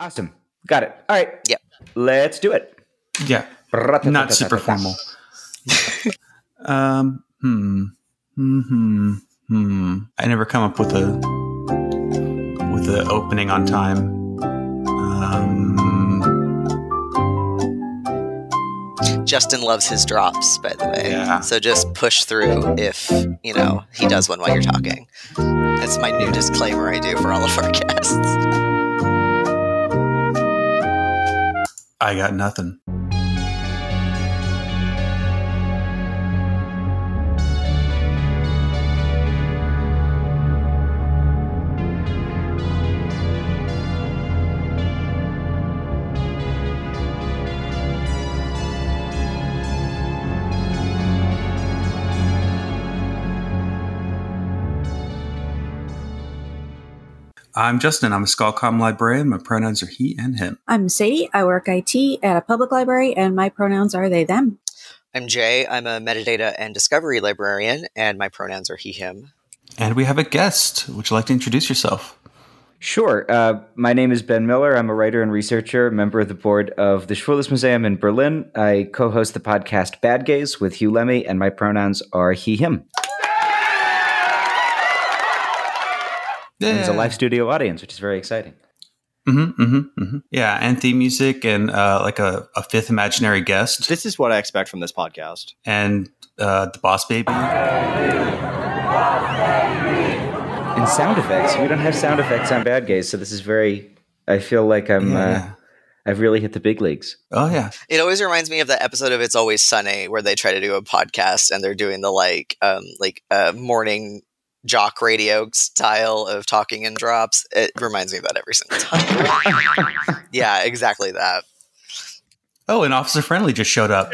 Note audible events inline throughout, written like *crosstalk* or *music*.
Awesome. Got it. All right. Yep. Let's do it. Yeah, not super formal. *laughs* um, hmm, hmm, hmm, hmm. I never come up with a with the opening on time. Um, Justin loves his drops, by the way. Yeah. So just push through if, you know, he does one while you're talking. That's my new disclaimer I do for all of our *laughs* guests. I got nothing. I'm Justin. I'm a ScholComm librarian. My pronouns are he and him. I'm Sadie. I work IT at a public library, and my pronouns are they, them. I'm Jay. I'm a metadata and discovery librarian, and my pronouns are he, him. And we have a guest. Would you like to introduce yourself? Sure. Uh, my name is Ben Miller. I'm a writer and researcher, member of the board of the Schwules Museum in Berlin. I co host the podcast Bad Gays with Huw Lemmey, and my pronouns are he, him. And It's a live studio audience, which is very exciting. Mm-hmm, mm-hmm, mm-hmm. Yeah, and theme music and uh, like a, a fifth imaginary guest This is what I expect from this podcast. and uh, the boss baby. And sound effects. We don't have sound effects on Bad Gays, so this is very. I feel like I'm. Yeah. Uh, I've really hit the big leagues. Oh yeah, It always reminds me of that episode of It's Always Sunny where they try to do a podcast and they're doing the like um like uh morning jock radio style of talking in drops. It reminds me of that every single time. *laughs* yeah, exactly that. Oh, and Officer Friendly just showed up.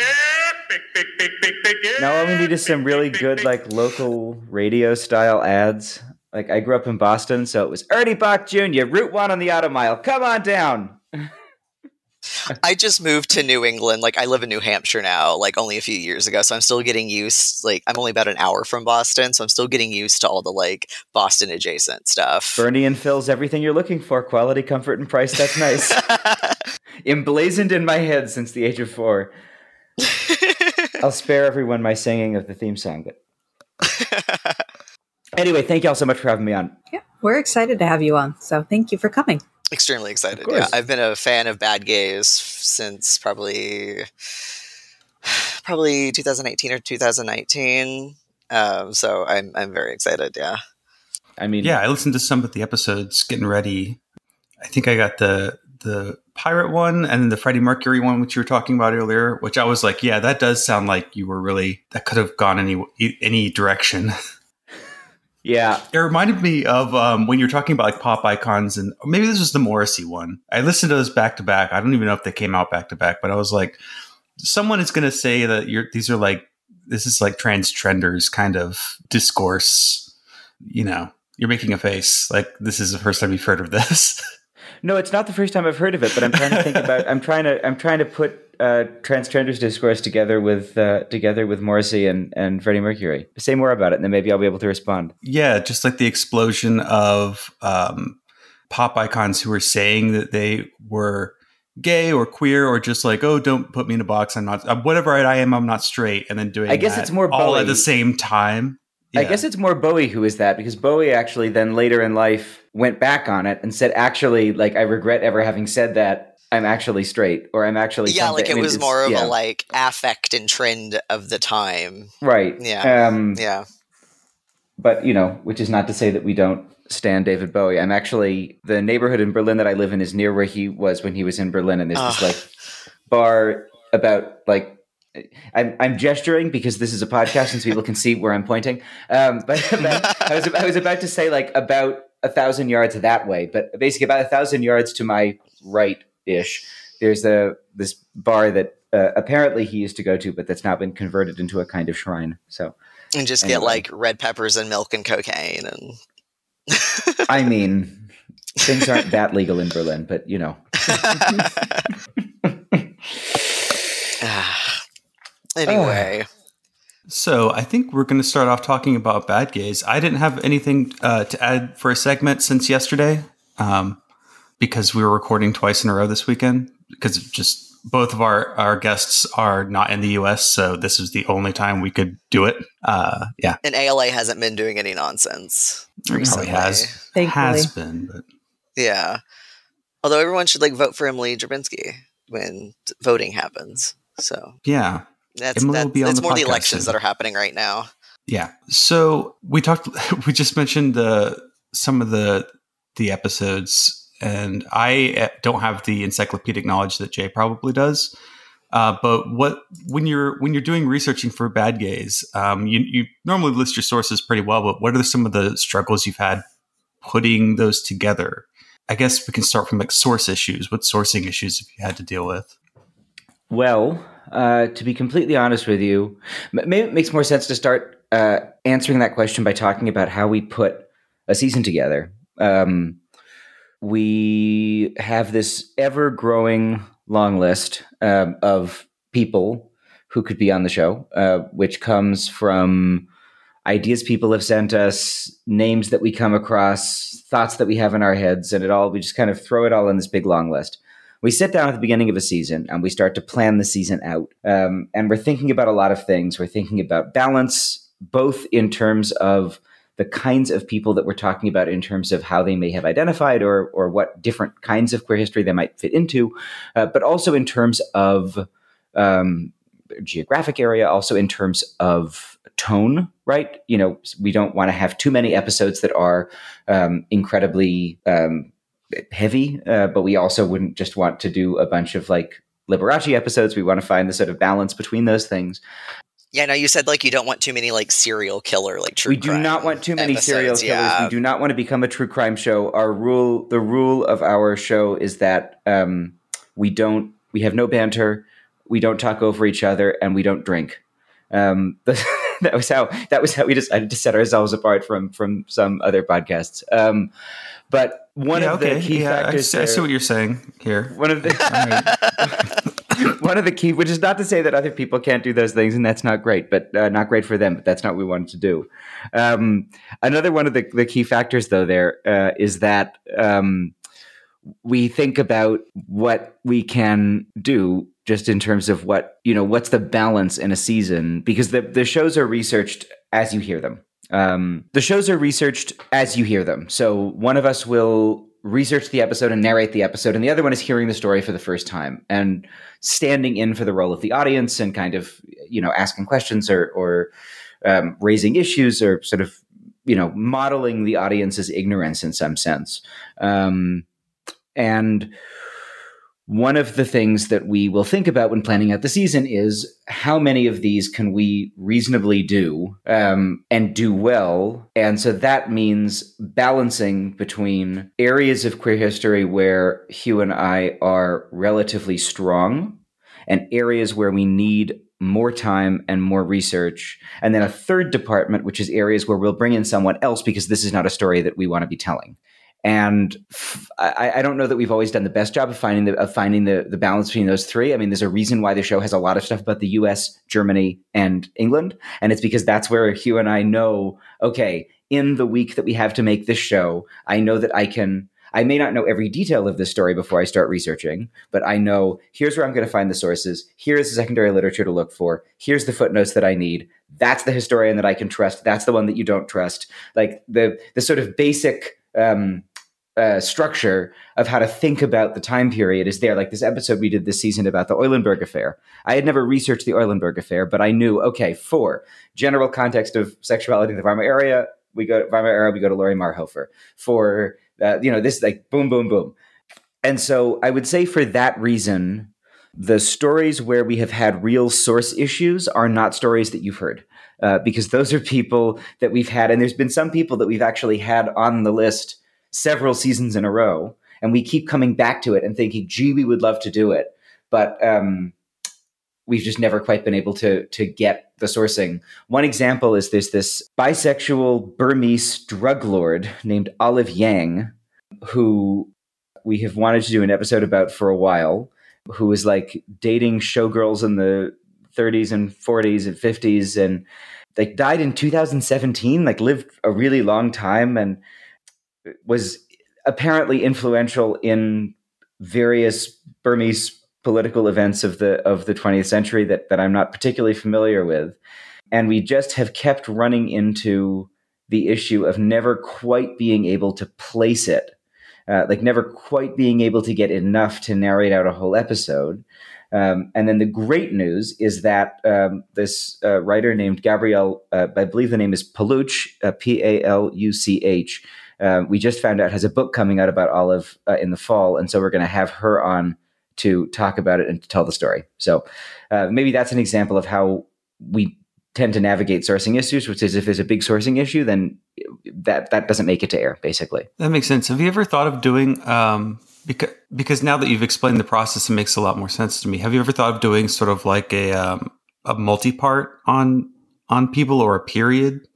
Now all we need is some really good like local radio style ads. Like I grew up in Boston, so it was Ernie Boch Jr. Route One on the Auto Mile. Come on down. I just moved to New England. Like I live in New Hampshire now, like only a few years ago. So I'm still getting used. Like I'm only about an hour from Boston, so I'm still getting used to all the like Boston adjacent stuff. Bernie and Phil's everything you're looking for: quality, comfort, and price. That's nice. *laughs* Emblazoned in my head since the age of four. *laughs* I'll spare everyone my singing of the theme song, but anyway, thank you all so much for having me on. Yeah, we're excited to have you on. So thank you for coming. Extremely excited. Yeah, I've been a fan of Bad Gays since probably probably 2018 or 2019. Um, so I'm I'm very excited. Yeah. I mean, Yeah, I listened to some of the episodes getting ready. I think I got the the pirate one and then the Freddie Mercury one, which you were talking about earlier. Which I was like, yeah, that does sound like you were really that could have gone any any direction. *laughs* yeah. It reminded me of um, when you're talking about like pop icons, and maybe this was the Morrissey one. I listened to those back to back. I don't even know if they came out back to back, but I was like, someone is going to say that you're these are like this is like trans trenders kind of discourse. You know, you're making a face like this is the first time you've heard of this. *laughs* No, it's not the first time I've heard of it, but I'm trying to think about. I'm trying to. I'm trying to put uh, transgenders discourse together with uh, together with Morrissey and and Freddie Mercury. Say more about it, and then maybe I'll be able to respond. yeah, just like the explosion of um, pop icons who were saying that they were gay or queer or just like, oh, don't put me in a box. I'm not whatever I am. I'm not straight. And then doing I guess that it's more all at the same time. I guess it's more Bowie who is that because Bowie actually then later in life went back on it and said, actually, like I regret ever having said that. I'm actually straight, or I'm actually Yeah, something- like I it mean, was more of yeah. a like affect and trend of the time. right. Yeah. Um, Yeah. but you know, which is not to say that we don't stand David Bowie. I'm actually the neighborhood in Berlin that I live in is near where he was when he was in Berlin, and there's this like bar about like I'm I'm gesturing because this is a podcast and so people can see where I'm pointing. Um, but about, I was I was about to say like about a thousand yards that way, but basically about a thousand yards to my right ish. There's a this bar that uh, apparently he used to go to, but that's now been converted into a kind of shrine. So And just get like red peppers and milk and cocaine and I mean, things aren't that legal in Berlin, but you know. *laughs* *laughs* Anyway, So I think we're going to start off talking about bad gays. I didn't have anything uh, to add for a segment since yesterday. Um, because we were recording twice in a row this weekend because just both of our our guests are not in the U.S., so this is the only time we could do it. Uh, yeah, And ALA hasn't been doing any nonsense. it probably recently. has Thankfully. has been, but Yeah. Although everyone should like vote for Emily Drabinski when t- voting happens. So yeah, that's Emily will that's, be on that's the more the elections soon. that are happening right now. Yeah. So we talked. *laughs* We just mentioned the some of the the episodes, and I uh, don't have the encyclopedic knowledge that Jay probably does. Uh, but what when you're when you're doing researching for bad gays, um, you you normally list your sources pretty well. But what are some of the struggles you've had putting those together? I guess we can start from like source issues. What sourcing issues have you had to deal with? Well, uh, to be completely honest with you, maybe it makes more sense to start uh, answering that question by talking about how we put a season together. Um, we have this ever growing long list um, of people who could be on the show, uh, which comes from ideas people have sent us, names that we come across, thoughts that we have in our heads, and it all, we just kind of throw it all in this big long list we sit down at the beginning of a season and we start to plan the season out. Um, and we're thinking about a lot of things. We're thinking about balance, both in terms of the kinds of people that we're talking about, in terms of how they may have identified or, or what different kinds of queer history they might fit into, uh, but also in terms of um, geographic area, also in terms of tone, right? You know, we don't want to have too many episodes that are um, incredibly um, heavy, uh, but we also wouldn't just want to do a bunch of like Liberace episodes. We want to find the sort of balance between those things. Yeah, no, you said like you don't want too many like serial killer like true we do not want too many episodes, serial killers. Yeah. We do not want to become a true crime show. Our rule, the rule of our show is that um, we don't, we have no banter, we don't talk over each other, and we don't drink. Um, *laughs* that was how that was how we decided to set ourselves apart from from some other podcasts. Um, but one yeah, of okay. the key yeah, I factors, see, I see there- what you're saying here. one of the *laughs* *laughs* one of the key, which is not to say that other people can't do those things, and that's not great, but uh, not great for them. But that's not what we wanted to do. Um, another one of the, the key factors, though, there uh, is that um, we think about what we can do just in terms of what you know what's the balance in a season because the the shows are researched as you hear them um, the shows are researched as you hear them. So one of us will research the episode and narrate the episode and the other one is hearing the story for the first time and standing in for the role of the audience and kind of you know asking questions or or um, raising issues or sort of you know modeling the audience's ignorance in some sense. Um, and one of the things that we will think about when planning out the season is how many of these can we reasonably do um, and do well. And so that means balancing between areas of queer history where Huw and I are relatively strong and areas where we need more time and more research. And then a third department, which is areas where we'll bring in someone else because this is not a story that we want to be telling and f- I, I don't know that we've always done the best job of finding the of finding the the balance between those three. I mean, there's a reason why the show has a lot of stuff about the U.S., Germany, and England, and it's because that's where Huw and I know. Okay, in the week that we have to make this show, I know that I can. I may not know every detail of this story before I start researching, but I know here's where I'm going to find the sources. Here's the secondary literature to look for. Here's the footnotes that I need. That's the historian that I can trust. That's the one that you don't trust. Like the the sort of basic um, uh, structure of how to think about the time period is there. Like this episode we did this season about the Eulenburg affair. I had never researched the Eulenburg affair, but I knew okay for general context of sexuality in the Weimar area. We go to Weimar era. We go to Laurie Marhoefer for uh, you know this like boom boom boom. And so I would say for that reason, the stories where we have had real source issues are not stories that you've heard. Uh, because those are people that we've had, and there's been some people that we've actually had on the list several seasons in a row, and we keep coming back to it and thinking, "Gee, we would love to do it," but um, we've just never quite been able to to get the sourcing. One example is there's this bisexual Burmese drug lord named Olive Yang, who we have wanted to do an episode about for a while, who is like dating showgirls in the 30s and 40s and 50s and like died in 2017 like lived a really long time and was apparently influential in various Burmese political events of the of the 20th century that that I'm not particularly familiar with, and we just have kept running into the issue of never quite being able to place it, uh, like never quite being able to get enough to narrate out a whole episode. Um, and then the great news is that um, this uh, writer named Gabrielle, uh, I believe the name is Paluch, uh, P A L U C H. Uh, we just found out has a book coming out about Olive uh, in the fall, and so we're going to have her on to talk about it and to tell the story. So uh, maybe that's an example of how we tend to navigate sourcing issues, which is if there's a big sourcing issue, then that that doesn't make it to air, basically. That makes sense. Have you ever thought of doing um, because because now that you've explained the process, it makes a lot more sense to me. Have you ever thought of doing sort of like a um, a multi part on on people or a period?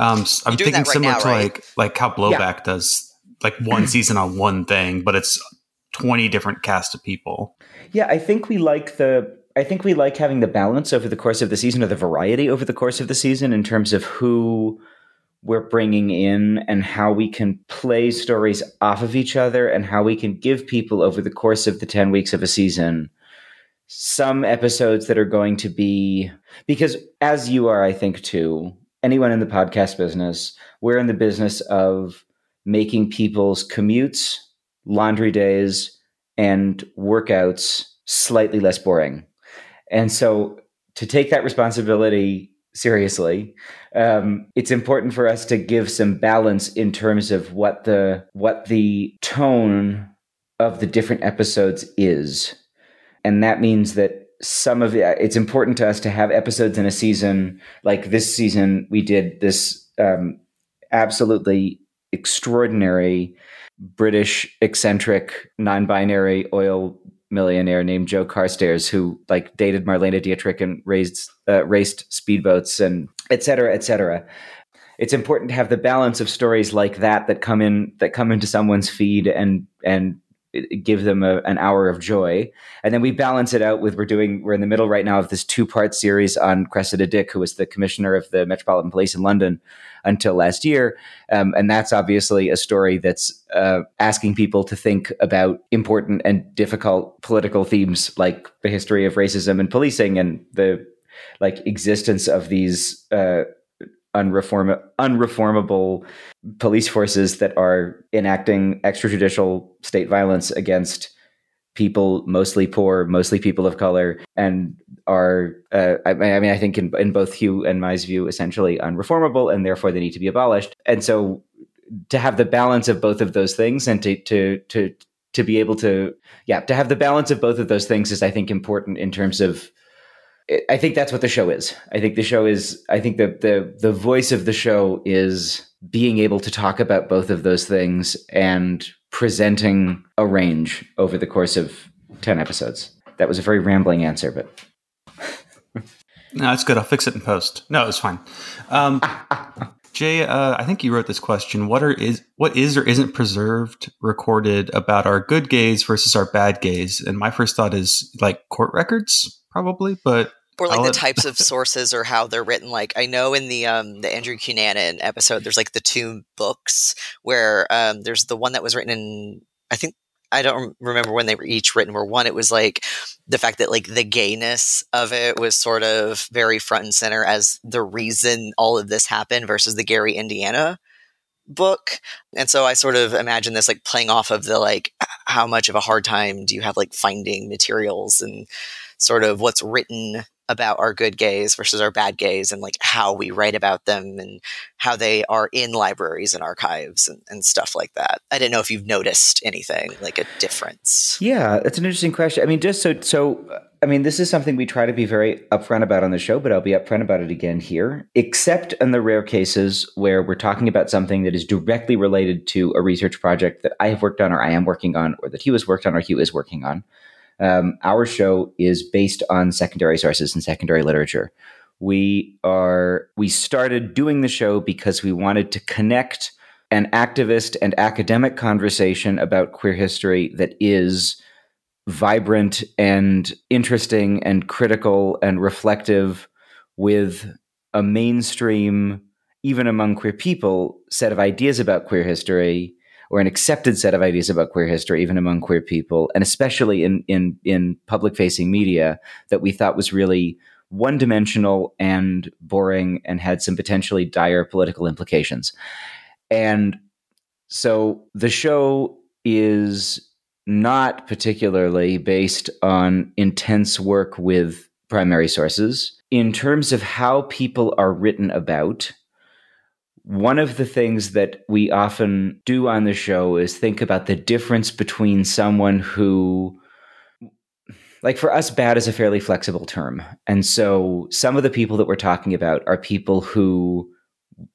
Um, I'm thinking right similar now, to right? like like how Blowback does like one *clears throat* season on one thing, but it's twenty different cast of people. Yeah, I think we like the I think we like having the balance over the course of the season or the variety over the course of the season in terms of who we're bringing in and how we can play stories off of each other and how we can give people over the course of the 10 weeks of a season some episodes that are going to be because as you are I think too anyone in the podcast business we're in the business of making people's commutes laundry days and workouts slightly less boring. And so to take that responsibility seriously, um, it's important for us to give some balance in terms of what the what the tone of the different episodes is, and that means that some of the, it's important to us to have episodes in a season like this season. We did this um, absolutely extraordinary British eccentric non-binary oil millionaire named Joe Carstairs who like dated Marlene Dietrich and raised uh, raced speedboats and et cetera, et cetera. It's important to have the balance of stories like that that come in that come into someone's feed and and give them a, an hour of joy, and then we balance it out with we're doing we're in the middle right now of this two part series on Cressida Dick, who was the commissioner of the Metropolitan Police in London until last year, um, and that's obviously a story that's uh, asking people to think about important and difficult political themes like the history of racism and policing and the like existence of these uh, unreform unreformable police forces that are enacting extrajudicial state violence against people mostly poor mostly people of color and are uh, I, I mean i think in, in both huw and my's view essentially unreformable and therefore they need to be abolished. And so to have the balance of both of those things and to to to to be able to yeah to have the balance of both of those things is i think important in terms of I think that's what the show is. I think the show is. I think the the the voice of the show is being able to talk about both of those things and presenting a range over the course of ten episodes. That was a very rambling answer, but *laughs* No, it's good. I'll fix it in post. No, it's fine. Um, *laughs* Jay, uh, I think you wrote this question. What are is what is or isn't preserved, recorded about our good gays versus our bad gays? And my first thought is like court records, probably, but or like I'll the let- types of *laughs* sources or how they're written. Like I know in the um the Andrew Cunanan episode, there's like the two books where um there's the one that was written in I think I don't remember when they were each written. Where one it was like the fact that like the gayness of it was sort of very front and center as the reason all of this happened versus the Gary Indiana book and so i sort of imagine this like playing off of the like *clears throat* how much of a hard time do you have like finding materials and sort of what's written about our good gays versus our bad gays and like how we write about them and how they are in libraries and archives and, and stuff like that i didn't know if you've noticed anything like a difference Yeah, that's an interesting question. I mean, just so so I mean, this is something we try to be very upfront about on the show, but I'll be upfront about it again here. Except in the rare cases where we're talking about something that is directly related to a research project that I have worked on or I am working on or that he has worked on or he is working on. Um, our show is based on secondary sources and secondary literature. We are we started doing the show because we wanted to connect an activist and academic conversation about queer history that is vibrant and interesting and critical and reflective with a mainstream even among queer people set of ideas about queer history or an accepted set of ideas about queer history, even among queer people, and especially in in in public facing media, that we thought was really one dimensional and boring and had some potentially dire political implications. And so the show is not particularly based on intense work with primary sources. In terms of how people are written about, one of the things that we often do on the show is think about the difference between someone who like for us bad is a fairly flexible term and so some of the people that we're talking about are people who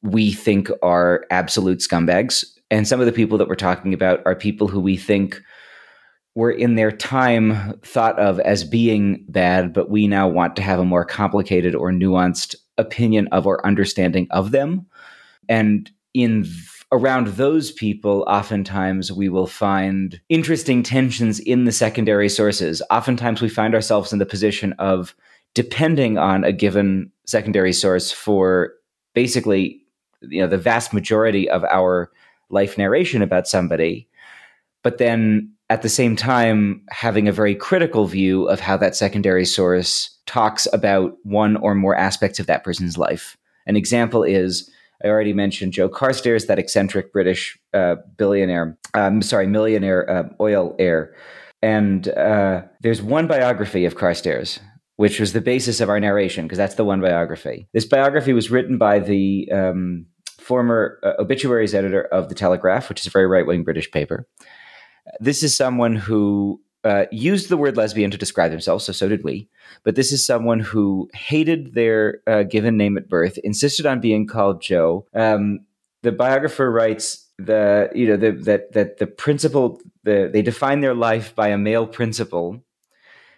we think are absolute scumbags and some of the people that we're talking about are people who we think were in their time thought of as being bad, but we now want to have a more complicated or nuanced opinion of or understanding of them. And in around those people, oftentimes we will find interesting tensions in the secondary sources. Oftentimes we find ourselves in the position of depending on a given secondary source for basically you know the vast majority of our life narration about somebody but then at the same time having a very critical view of how that secondary source talks about one or more aspects of that person's life. An example is I already mentioned Joe Carstairs, that eccentric British uh, billionaire, um, sorry, millionaire uh, oil heir. And uh, there's one biography of Carstairs, which was the basis of our narration, because that's the one biography. This biography was written by the um, former uh, obituaries editor of The Telegraph, which is a very right wing British paper. This is someone who uh, used the word lesbian to describe themselves, so so did we. But this is someone who hated their uh, given name at birth, insisted on being called Joe. Um, the biographer writes the you know the, that that the principle the, they define their life by a male principle.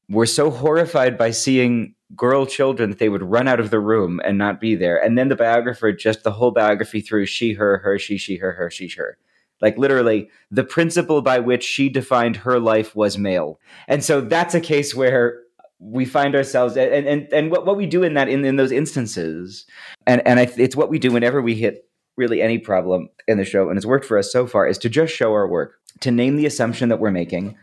Were so horrified by seeing girl children that they would run out of the room and not be there. And then the biographer just the whole biography through she, her, her, she, she, her, her, she, her. Like literally, the principle by which she defined her life was male. And so that's a case where we find ourselves and and, and what, what we do in that in, in those instances and and I, it's what we do whenever we hit really any problem in the show and it's worked for us so far is to just show our work to name the assumption that we're making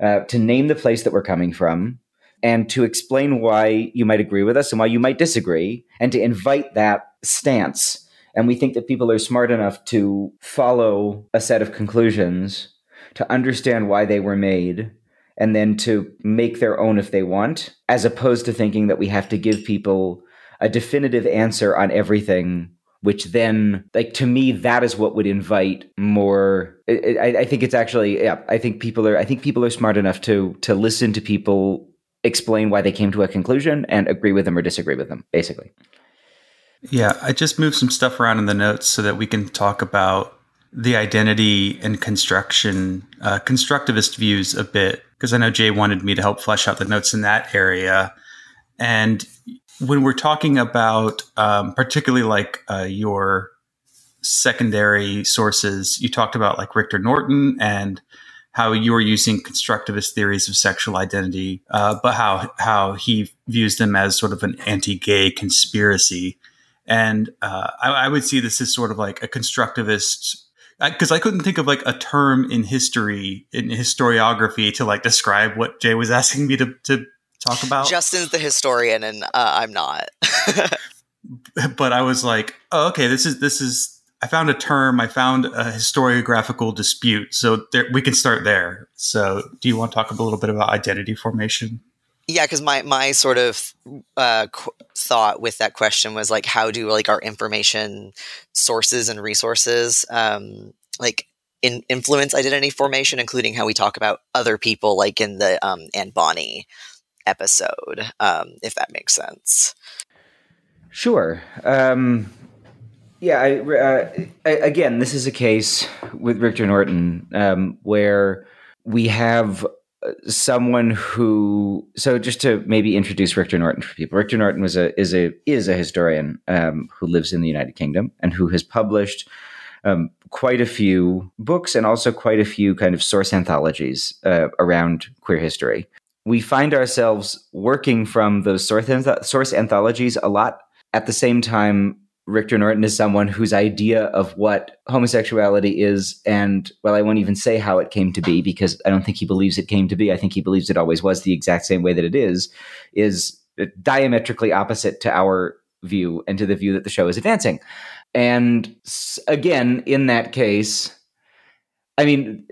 uh, to name the place that we're coming from and to explain why you might agree with us and why you might disagree and to invite that stance and we think that people are smart enough to follow a set of conclusions, to understand why they were made, and then to make their own if they want, as opposed to thinking that we have to give people a definitive answer on everything which then like to me that is what would invite more I, I, think it's actually yeah i think people are i think people are smart enough to to listen to people explain why they came to a conclusion and agree with them or disagree with them basically yeah, I just moved some stuff around in the notes so that we can talk about the identity and construction, uh, constructivist views a bit, because I know Jay wanted me to help flesh out the notes in that area. And when we're talking about, um, particularly like uh, your secondary sources, you talked about like Rictor Norton and how you were using constructivist theories of sexual identity, uh, but how how he views them as sort of an anti-gay conspiracy. And uh, I, I, would see this as sort of like a constructivist because I, I, couldn't think of like a term in history in historiography to like describe what Jay was asking me to, to talk about. Justin's the historian, and uh, I'm not. *laughs* but I was like, oh, okay, this is this is. I found a term. I found a historiographical dispute, so there, we can start there. So, do you want to talk a little bit about identity formation? Yeah because my my sort of uh, qu- thought with that question was like how do like our information sources and resources um, like in, influence identity formation including how we talk about other people like in the um, Anne Bonny episode um, if that makes sense. Sure. Um, yeah I, uh, I, again this is a case with Rictor Norton um, where we have someone who so just to maybe introduce Rictor Norton for people. Rictor Norton was a is a is a historian um, who lives in the United Kingdom and who has published um, quite a few books and also quite a few kind of source anthologies uh, around queer history. We find ourselves working from those source, source anthologies a lot at the same time Rictor Norton is someone whose idea of what homosexuality is, and well, I won't even say how it came to be because I don't think he believes it came to be. I think he believes it always was the exact same way that it is, is diametrically opposite to our view and to the view that the show is advancing. And again, in that case, I mean,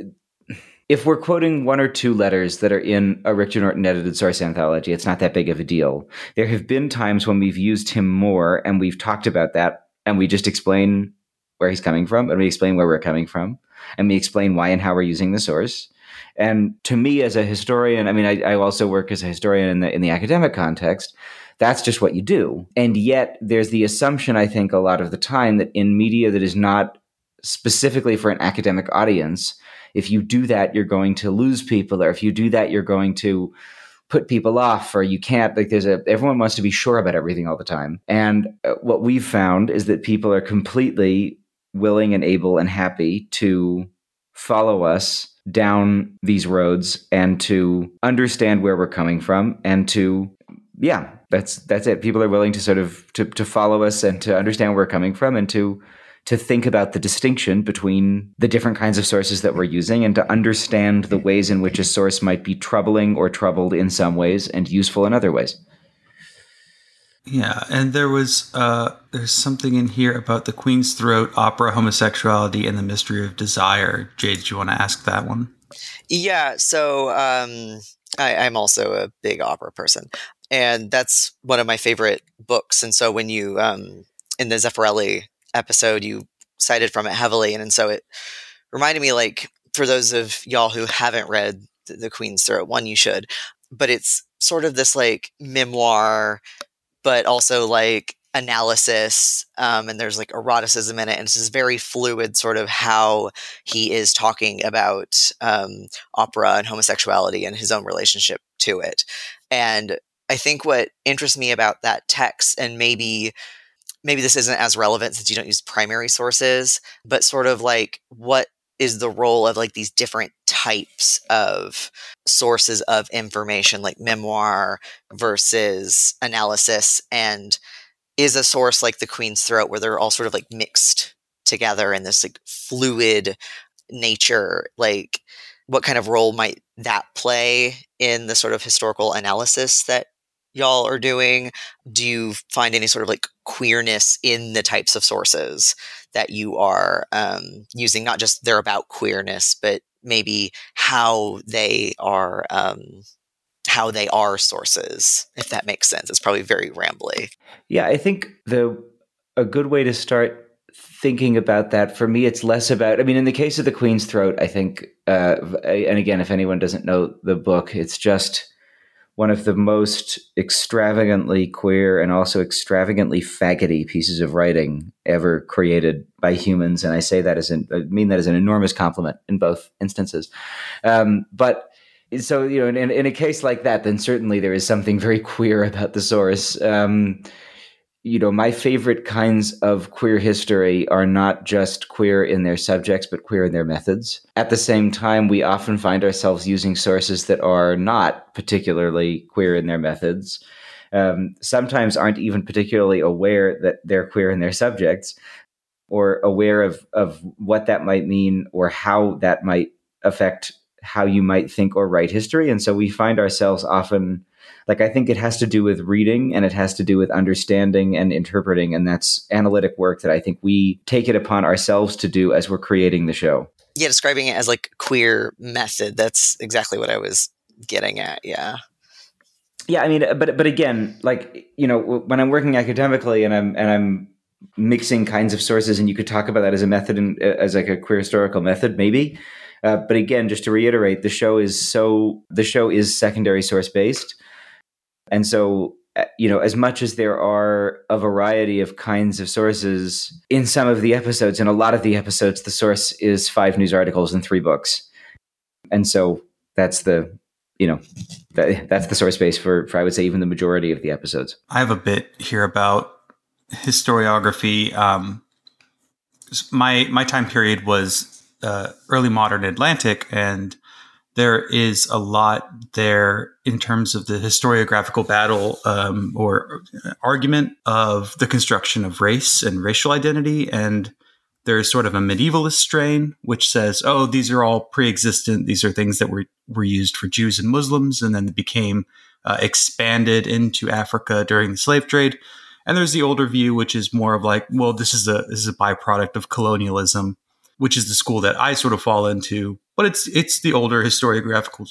if we're quoting one or two letters that are in a Rictor Norton edited source anthology, it's not that big of a deal. There have been times when we've used him more and we've talked about that and we just explain where he's coming from and we explain where we're coming from and we explain why and how we're using the source. And to me, as a historian, I mean, I, I also work as a historian in the in the academic context. That's just what you do. And yet, there's the assumption, I think, a lot of the time that in media that is not specifically for an academic audience, if you do that, you're going to lose people, or if you do that, you're going to put people off or you can't like there's a everyone wants to be sure about everything all the time. And uh, what we've found is that people are completely willing and able and happy to follow us down these roads and to understand where we're coming from and to yeah that's that's it. People are willing to sort of to, to follow us and to understand where we're coming from and to to think about the distinction between the different kinds of sources that we're using and to understand the ways in which a source might be troubling or troubled in some ways and useful in other ways. Yeah, and there was uh, there's something in here about the Queen's Throat opera, homosexuality, and the mystery of desire. Jay, do you want to ask that one? Yeah, so um, I, I'm also a big opera person, and that's one of my favorite books. And so when you um, in the Zeffirelli episode, you cited from it heavily, and, and so it reminded me like for those of y'all who haven't read the, the Queen's Throat, one you should, but it's sort of this like memoir but also like analysis um, and there's like eroticism in it and it's this very fluid sort of how he is talking about um, opera and homosexuality and his own relationship to it. And i think what interests me about that text and maybe maybe this isn't as relevant since you don't use primary sources but sort of like what is the role of like these different types of sources of information like memoir versus analysis? And is a source like the queen's throat where they're all sort of like mixed together in this like fluid nature like what kind of role might that play in the sort of historical analysis that y'all are doing? Do you find any sort of like queerness in the types of sources that you are um, using? Not just they're about queerness but maybe how they are um, how they are sources if that makes sense. It's probably very rambly. Yeah i think the a good way to start thinking about that for me it's less about i mean in the case of the queen's throat i think uh, and again if anyone doesn't know the book it's just one of the most extravagantly queer and also extravagantly faggoty pieces of writing ever created by humans. And I say that as an, I mean that as an enormous compliment in both instances. Um, but so, you know, in, in, a case like that, then certainly there is something very queer about the source. Um, you know, my favorite kinds of queer history are not just queer in their subjects, but queer in their methods. At the same time, we often find ourselves using sources that are not particularly queer in their methods. Um, sometimes aren't even particularly aware that they're queer in their subjects or aware of, of what that might mean or how that might affect how you might think or write history. And so we find ourselves often like I think it has to do with reading and it has to do with understanding and interpreting and that's analytic work that I think we take it upon ourselves to do as we're creating the show. Yeah, describing it as like queer method. That's exactly what I was getting at. Yeah. Yeah, I mean but but again, like you know, when I'm working academically and I'm and I'm mixing kinds of sources and you could talk about that as a method and as like a queer historical method maybe uh, but again just to reiterate the show is so the show is secondary source based and so, uh, you know, as much as there are a variety of kinds of sources in some of the episodes, in a lot of the episodes, the source is five news articles and three books. And so that's the, you know, that, that's the source base for, for, I would say, even the majority of the episodes. I have a bit here about historiography. Um, my, my time period was uh, early modern Atlantic and there is a lot there in terms of the historiographical battle um, or argument of the construction of race and racial identity. And there's sort of a medievalist strain, which says, oh, these are all pre existent. These are things that were, were used for Jews and Muslims and then became uh, expanded into Africa during the slave trade. And there's the older view, which is more of like, well, this is a this is a byproduct of colonialism, which is the school that I sort of fall into. But it's it's the older historiographical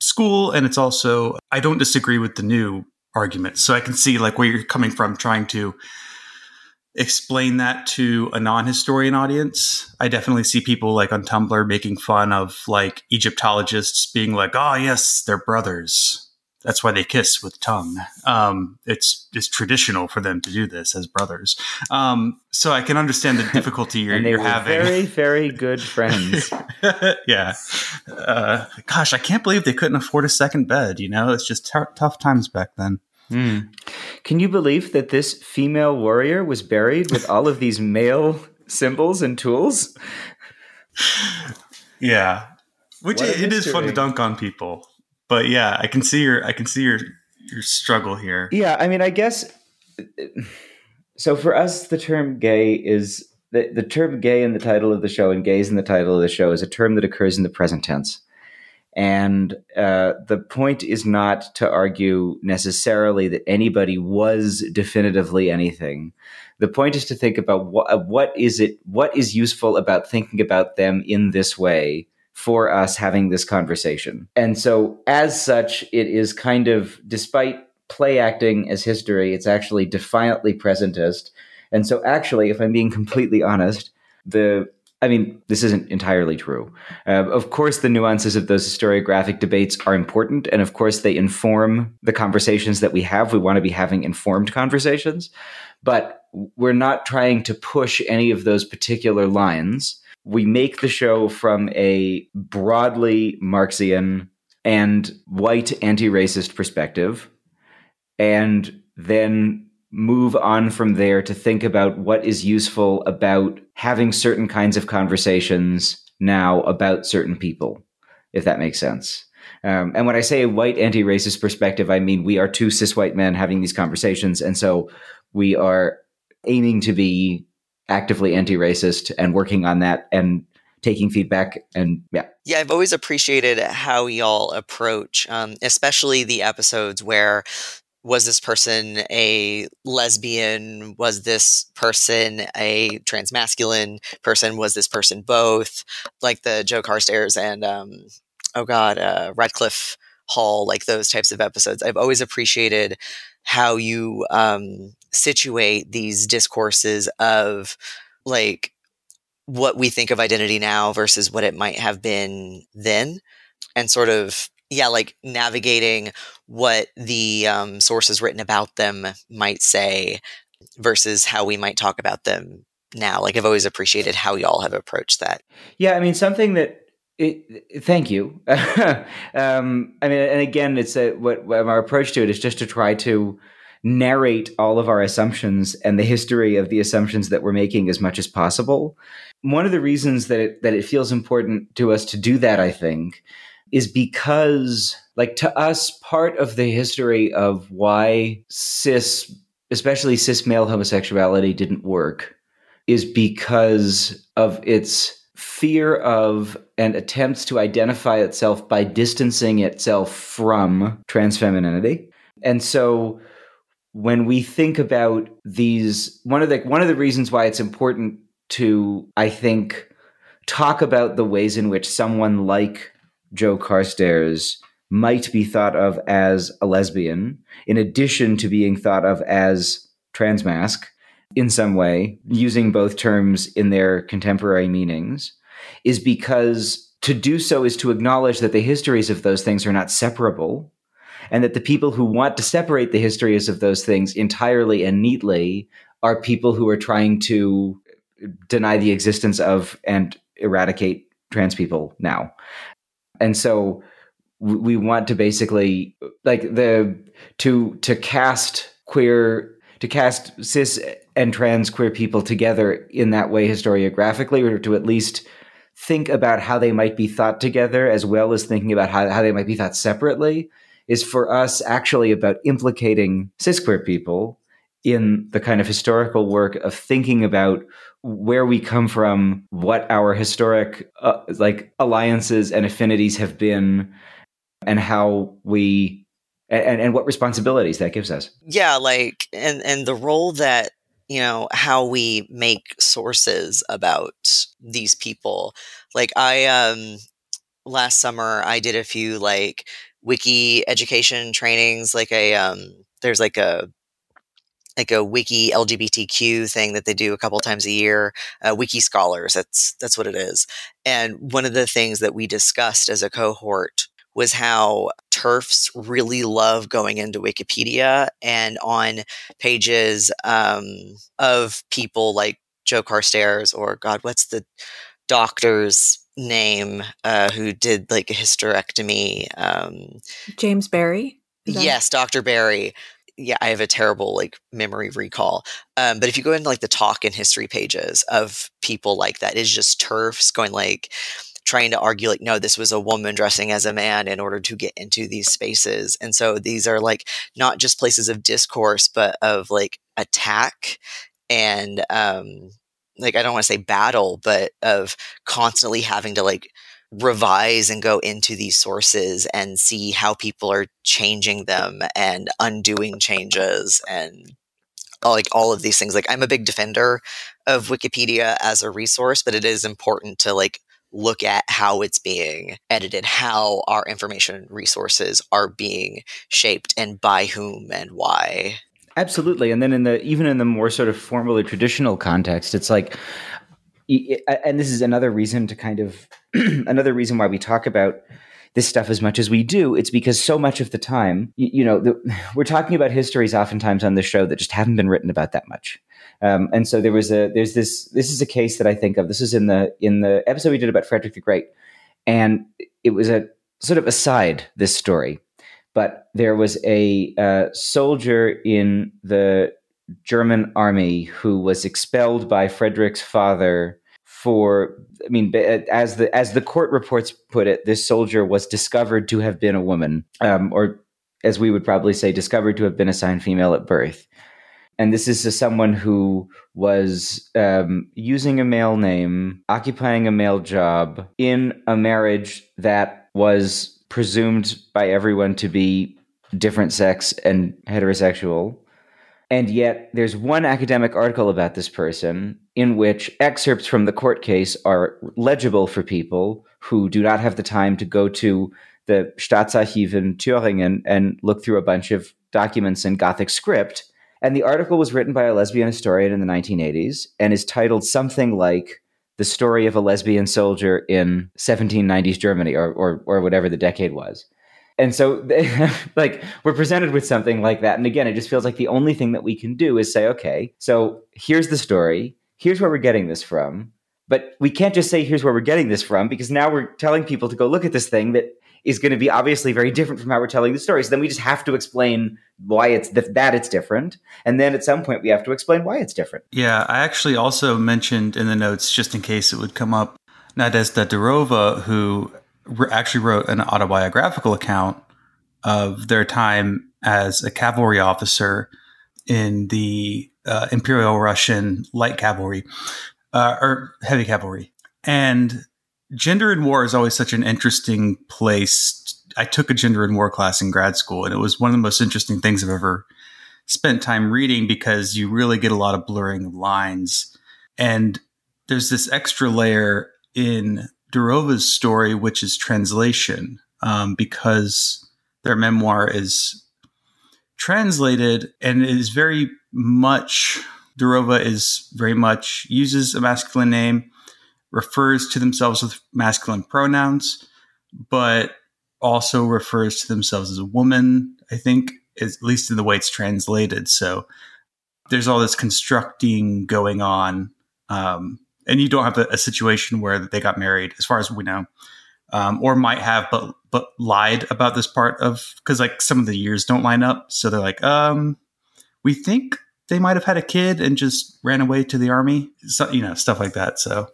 school, and it's also I don't disagree with the new argument. So I can see like where you're coming from, trying to explain that to a non-historian audience. I definitely see people like on Tumblr making fun of like Egyptologists being like, "Oh yes, they're brothers." That's why they kiss with tongue. Um, it's it's traditional for them to do this as brothers. Um, so I can understand the difficulty *laughs* you're, you're having. very, very good friends. *laughs* yeah. Uh, gosh, I can't believe they couldn't afford a second bed. You know, it's just t- tough times back then. Hmm. Can you believe that this female warrior was buried with all of these male symbols and tools? Yeah, which it, it is fun to dunk on people, but yeah, I can see your I can see your your struggle here. Yeah, I mean, I guess. So for us, the term "gay" is the the term "gay" in the title of the show and "gays" in the title of the show is a term that occurs in the present tense. And uh, the point is not to argue necessarily that anybody was definitively anything. The point is to think about what what is it, what is useful about thinking about them in this way for us having this conversation. And so, as such, it is kind of, despite play acting as history, it's actually defiantly presentist. And so, actually, if I'm being completely honest, the I mean, this isn't entirely true. Uh, of course, the nuances of those historiographic debates are important, and of course, they inform the conversations that we have. We want to be having informed conversations, but we're not trying to push any of those particular lines. We make the show from a broadly Marxian and white anti racist perspective, and then move on from there to think about what is useful about having certain kinds of conversations now about certain people, if that makes sense. Um, and when I say a white anti racist perspective, I mean we are two cis white men having these conversations. And so we are aiming to be actively anti racist and working on that and taking feedback. And yeah. Yeah, I've always appreciated how y'all approach, um, especially the episodes where was this person a lesbian? Was this person a transmasculine person? Was this person both? Like the Joe Carstairs and um, oh god, uh, Radclyffe Hall, like those types of episodes. I've always appreciated how you um, situate these discourses of like what we think of identity now versus what it might have been then and sort of yeah like navigating what the um, sources written about them might say versus how we might talk about them now like i've always appreciated how y'all have approached that Yeah, I mean something that. It, thank you. *laughs* um, I mean, and again, it's a, what, what our approach to it is just to try to narrate all of our assumptions and the history of the assumptions that we're making as much as possible. One of the reasons that it, that it feels important to us to do that, I think, is because, like, to us, part of the history of why cis, especially cis male homosexuality, didn't work is because of its fear of and attempts to identify itself by distancing itself from trans femininity. And so when we think about these one of the one of the reasons why it's important to I think talk about the ways in which someone like Joe Carstairs might be thought of as a lesbian in addition to being thought of as transmasc in some way, using both terms in their contemporary meanings, is because to do so is to acknowledge that the histories of those things are not separable, and that the people who want to separate the histories of those things entirely and neatly are people who are trying to deny the existence of and eradicate trans people now. And so we want to basically like the to to cast queer to cast cis and trans queer people together in that way historiographically or to at least think about how they might be thought together as well as thinking about how, how they might be thought separately is for us actually about implicating cis queer people in the kind of historical work of thinking about where we come from, what our historic uh, like alliances and affinities have been, and how we and, and what responsibilities that gives us. Yeah, like and and the role that you know how we make sources about these people. Like I um last summer I did a few like wiki education trainings like a um there's like a like a wiki LGBTQ thing that they do a couple times a year. Uh, wiki scholars, that's that's what it is. And one of the things that we discussed as a cohort was how TERFs really love going into Wikipedia and on pages um, of people like Joe Carstairs or God, what's the doctor's name uh, who did like a hysterectomy? Um, James Barry. Yes, Dr. Barry yeah, I have a terrible like memory recall. Um, but if you go into like the talk and history pages of people like that, it's just TERFs going like trying to argue like, no, this was a woman dressing as a man in order to get into these spaces. And so these are like not just places of discourse, but of like attack and um like I don't want to say battle, but of constantly having to like revise and go into these sources and see how people are changing them and undoing changes and like all of these things. Like i'm a big defender of wikipedia as a resource but it is important to like look at how it's being edited how our information resources are being shaped and by whom and why absolutely. And then in the even in the more sort of formal or traditional context it's like and this is another reason to kind of *clears throat* another reason why we talk about this stuff as much as we do. It's because so much of the time you, you know the, *laughs* we're talking about histories oftentimes on the show that just haven't been written about that much. Um, and so there was a there's this this is a case that i think of. This is in the in the episode we did about frederick the great. And it was a sort of aside this story but there was a uh, soldier in the German army who was expelled by Frederick's father for I mean as the as the court reports put it this soldier was discovered to have been a woman um, or as we would probably say discovered to have been assigned female at birth. And this is someone who was um, using a male name occupying a male job in a marriage that was presumed by everyone to be different sex and heterosexual and yet, there's one academic article about this person in which excerpts from the court case are legible for people who do not have the time to go to the Staatsarchiv in Thüringen and look through a bunch of documents in Gothic script. And the article was written by a lesbian historian in the 1980s and is titled something like The Story of a Lesbian Soldier in 1790s Germany, or, or, or whatever the decade was. And so, *laughs* like, we're presented with something like that. And again, it just feels like the only thing that we can do is say, okay, so here's the story. Here's where we're getting this from. But we can't just say, here's where we're getting this from, because now we're telling people to go look at this thing that is going to be obviously very different from how we're telling the story. So then we just have to explain why it's th- that it's different. And then at some point, we have to explain why it's different. Yeah, I actually also mentioned in the notes, just in case it would come up, Nadezhda Durova, who actually wrote an autobiographical account of their time as a cavalry officer in the uh, Imperial Russian light cavalry uh, or heavy cavalry. And gender and war is always such an interesting place. I took a gender and war class in grad school, and it was one of the most interesting things I've ever spent time reading because you really get a lot of blurring of lines. And there's this extra layer in Durova's story, which is translation, um, because their memoir is translated and is very much Durova is very much uses a masculine name, refers to themselves with masculine pronouns, but also refers to themselves as a woman. I think, at least in the way it's translated. So there's all this constructing going on um, and you don't have a, a, situation where they got married, as far as we know, um, or might have, but but lied about this part of because like some of the years don't line up, so they're like, um, we think they might have had a kid and just ran away to the army, so, you know, stuff like that. So,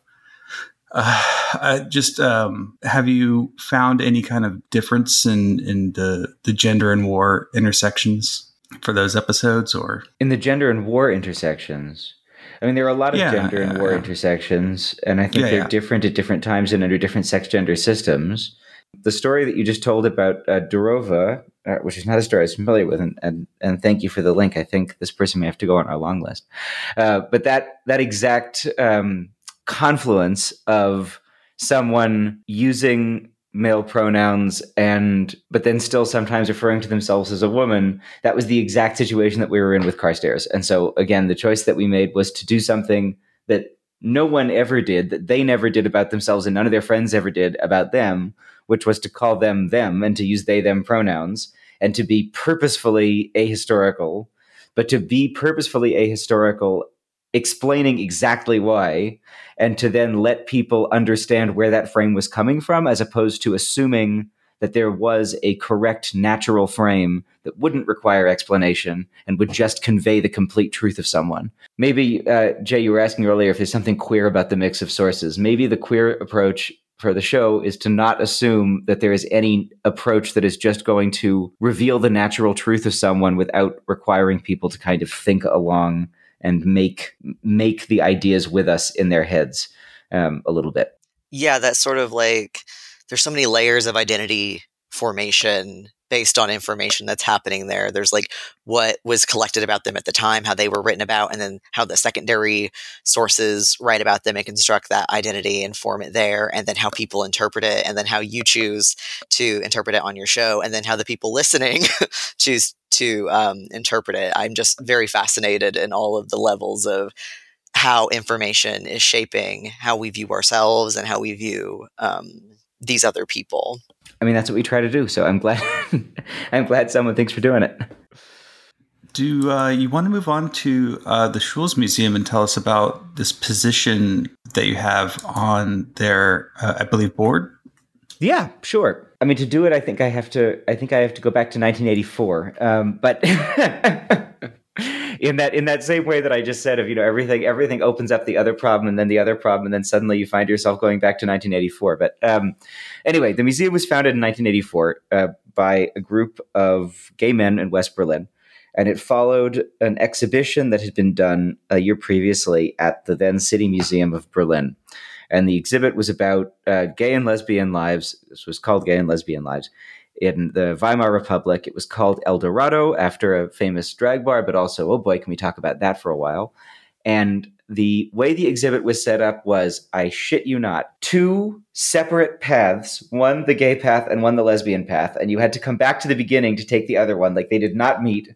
Uh, *sighs* I just um, have you found any kind of difference in in the the gender and war intersections for those episodes, or in the gender and war intersections? I mean, there are a lot of Yeah, gender and war intersections, and I think Yeah, they're yeah. different at different times and under different sex gender systems. The story that you just told about uh, Durova, uh, which is not a story I was familiar with, and, and and thank you for the link. I think this person may have to go on our long list. Uh, but that that exact um, confluence of someone using male pronouns and but then still sometimes referring to themselves as a woman that was the exact situation that we were in with carstairs and so again the choice that we made was to do something that no one ever did that they never did about themselves and none of their friends ever did about them which was to call them them and to use they them pronouns and to be purposefully ahistorical but to be purposefully ahistorical explaining exactly why and to then let people understand where that frame was coming from as opposed to assuming that there was a correct natural frame that wouldn't require explanation and would just convey the complete truth of someone. Maybe, uh, Jay, you were asking earlier if there's something queer about the mix of sources. Maybe the queer approach for the show is to not assume that there is any approach that is just going to reveal the natural truth of someone without requiring people to kind of think along and make make the ideas with us in their heads um, a little bit. yeah, that's sort of like there's so many layers of identity formation based on information that's happening there. There's like what was collected about them at the time, how they were written about, and then how the secondary sources write about them and construct that identity and form it there, and then how people interpret it, and then how you choose to interpret it on your show, and then how the people *laughs* listening choose to um, interpret it. I'm just very fascinated in all of the levels of how information is shaping how we view ourselves and how we view um, these other people. I mean, that's what we try to do. So I'm glad *laughs* I'm glad someone thinks we're doing it. do uh, you want to move on to uh, the Schwules Museum and tell us about this position that you have on their, uh, I believe, board? Yeah, sure. I mean, to do it, I think I have to. I think I have to go back to 1984. Um, but *laughs* in that in that same way that I just said, of you know, everything everything opens up the other problem, and then the other problem, and then suddenly you find yourself going back to 1984. But um, anyway, the museum was founded in 1984 uh, by a group of gay men in West Berlin. And it followed an exhibition that had been done a year previously at the then City Museum of Berlin and the exhibit was about uh, gay and lesbian lives. This was called Gay and Lesbian Lives in the Weimar Republic. It was called El Dorado after a famous drag bar, but also, oh boy, can we talk about that for a while? And the way the exhibit was set up was, I shit you not, two separate paths, one the gay path and one the lesbian path, and you had to come back to the beginning to take the other one. Like they did not meet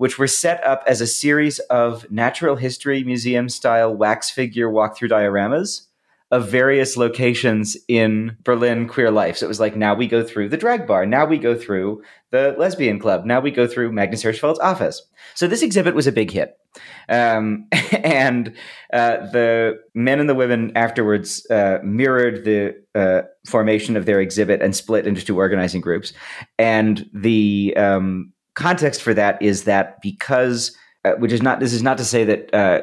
which were set up as a series of natural history museum style wax figure walkthrough dioramas of various locations in Berlin queer life. So it was like now we go through the drag bar, now we go through the lesbian club, now we go through Magnus Hirschfeld's office. So this exhibit was a big hit. Um, *laughs* and uh, the men and the women afterwards uh, mirrored the uh, formation of their exhibit and split into two organizing groups. And the um, context for that is that because, uh, which is not, this is not to say that uh,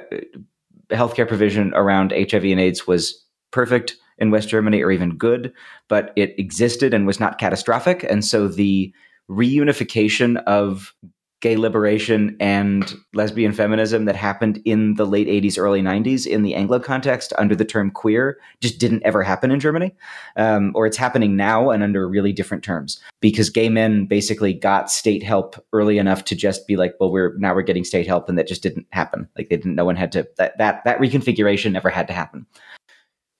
healthcare provision around HIV and AIDS was perfect in West Germany or even good, but it existed and was not catastrophic. And so the reunification of gay liberation and lesbian feminism that happened in the late 80s, early 90s in the Anglo context under the term queer just didn't ever happen in Germany. Um, or it's happening now and under really different terms because gay men basically got state help early enough to just be like, well, we're now we're getting state help. And that just didn't happen. Like they didn't, no one had to, that, that, that reconfiguration never had to happen.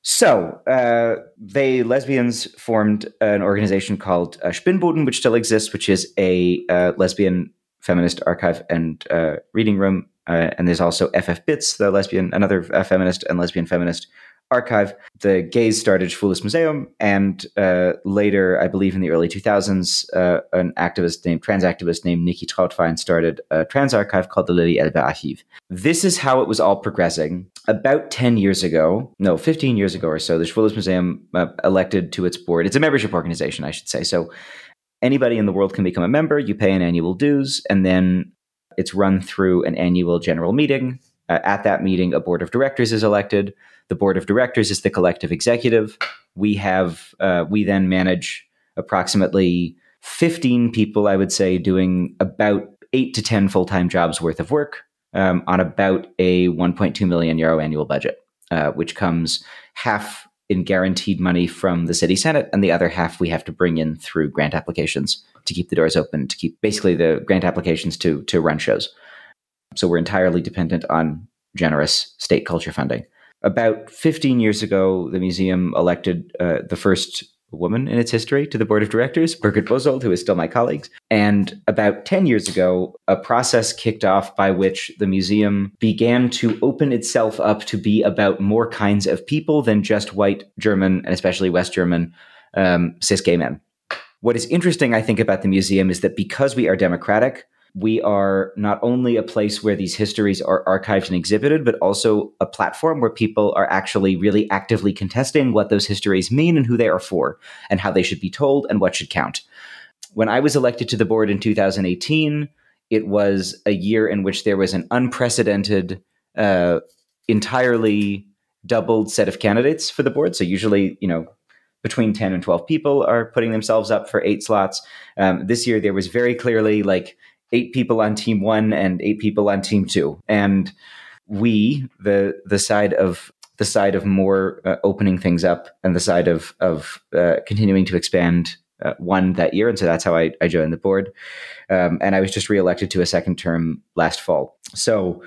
So uh, they lesbians formed an organization called uh, Spinnboden, which still exists, which is a uh, lesbian feminist archive and uh, reading room. Uh, and there's also FFBIZ, the lesbian, another feminist and lesbian feminist archive. The gays started Schwules Museum, and uh, later, I believe in the early 2000s, uh, an activist named, trans activist named Nikki Trautwein started a trans archive called the Lili Elbe Archiv. This is how it was all progressing. About 10 years ago, no, 15 years ago or so, the Schwules Museum uh, elected to its board. It's a membership organization, I should say. So anybody in the world can become a member. You pay an annual dues, and then it's run through an annual general meeting Uh, at that meeting, a board of directors is elected. The board of directors is the collective executive. We have uh, we then manage approximately 15 people, I would say, doing about eight to 10 full time jobs worth of work um, on about a 1.2 million euro annual budget, uh, which comes half in guaranteed money from the city senate, and the other half we have to bring in through grant applications to keep the doors open, to keep basically the grant applications to to run shows. So we're entirely dependent on generous state culture funding. About 15 years ago, the museum elected uh, the first woman in its history to the board of directors, Birgit Bosold, who is still my colleague. And about 10 years ago, a process kicked off by which the museum began to open itself up to be about more kinds of people than just white German and especially West German um, cis gay men. What is interesting, I think, about the museum is that because we are democratic, we are not only a place where these histories are archived and exhibited, but also a platform where people are actually really actively contesting what those histories mean and who they are for, and how they should be told and what should count. When I was elected to the board in 2018, it was a year in which there was an unprecedented, uh, entirely doubled set of candidates for the board. So usually, you know, between 10 and 12 people are putting themselves up for eight slots. Um, this year, there was very clearly like eight people on team one and eight people on team two. And we, the the side of the side of more uh, opening things up and the side of of uh, continuing to expand uh, won that year, and so that's how I, I joined the board. Um, and I was just reelected to a second term last fall. So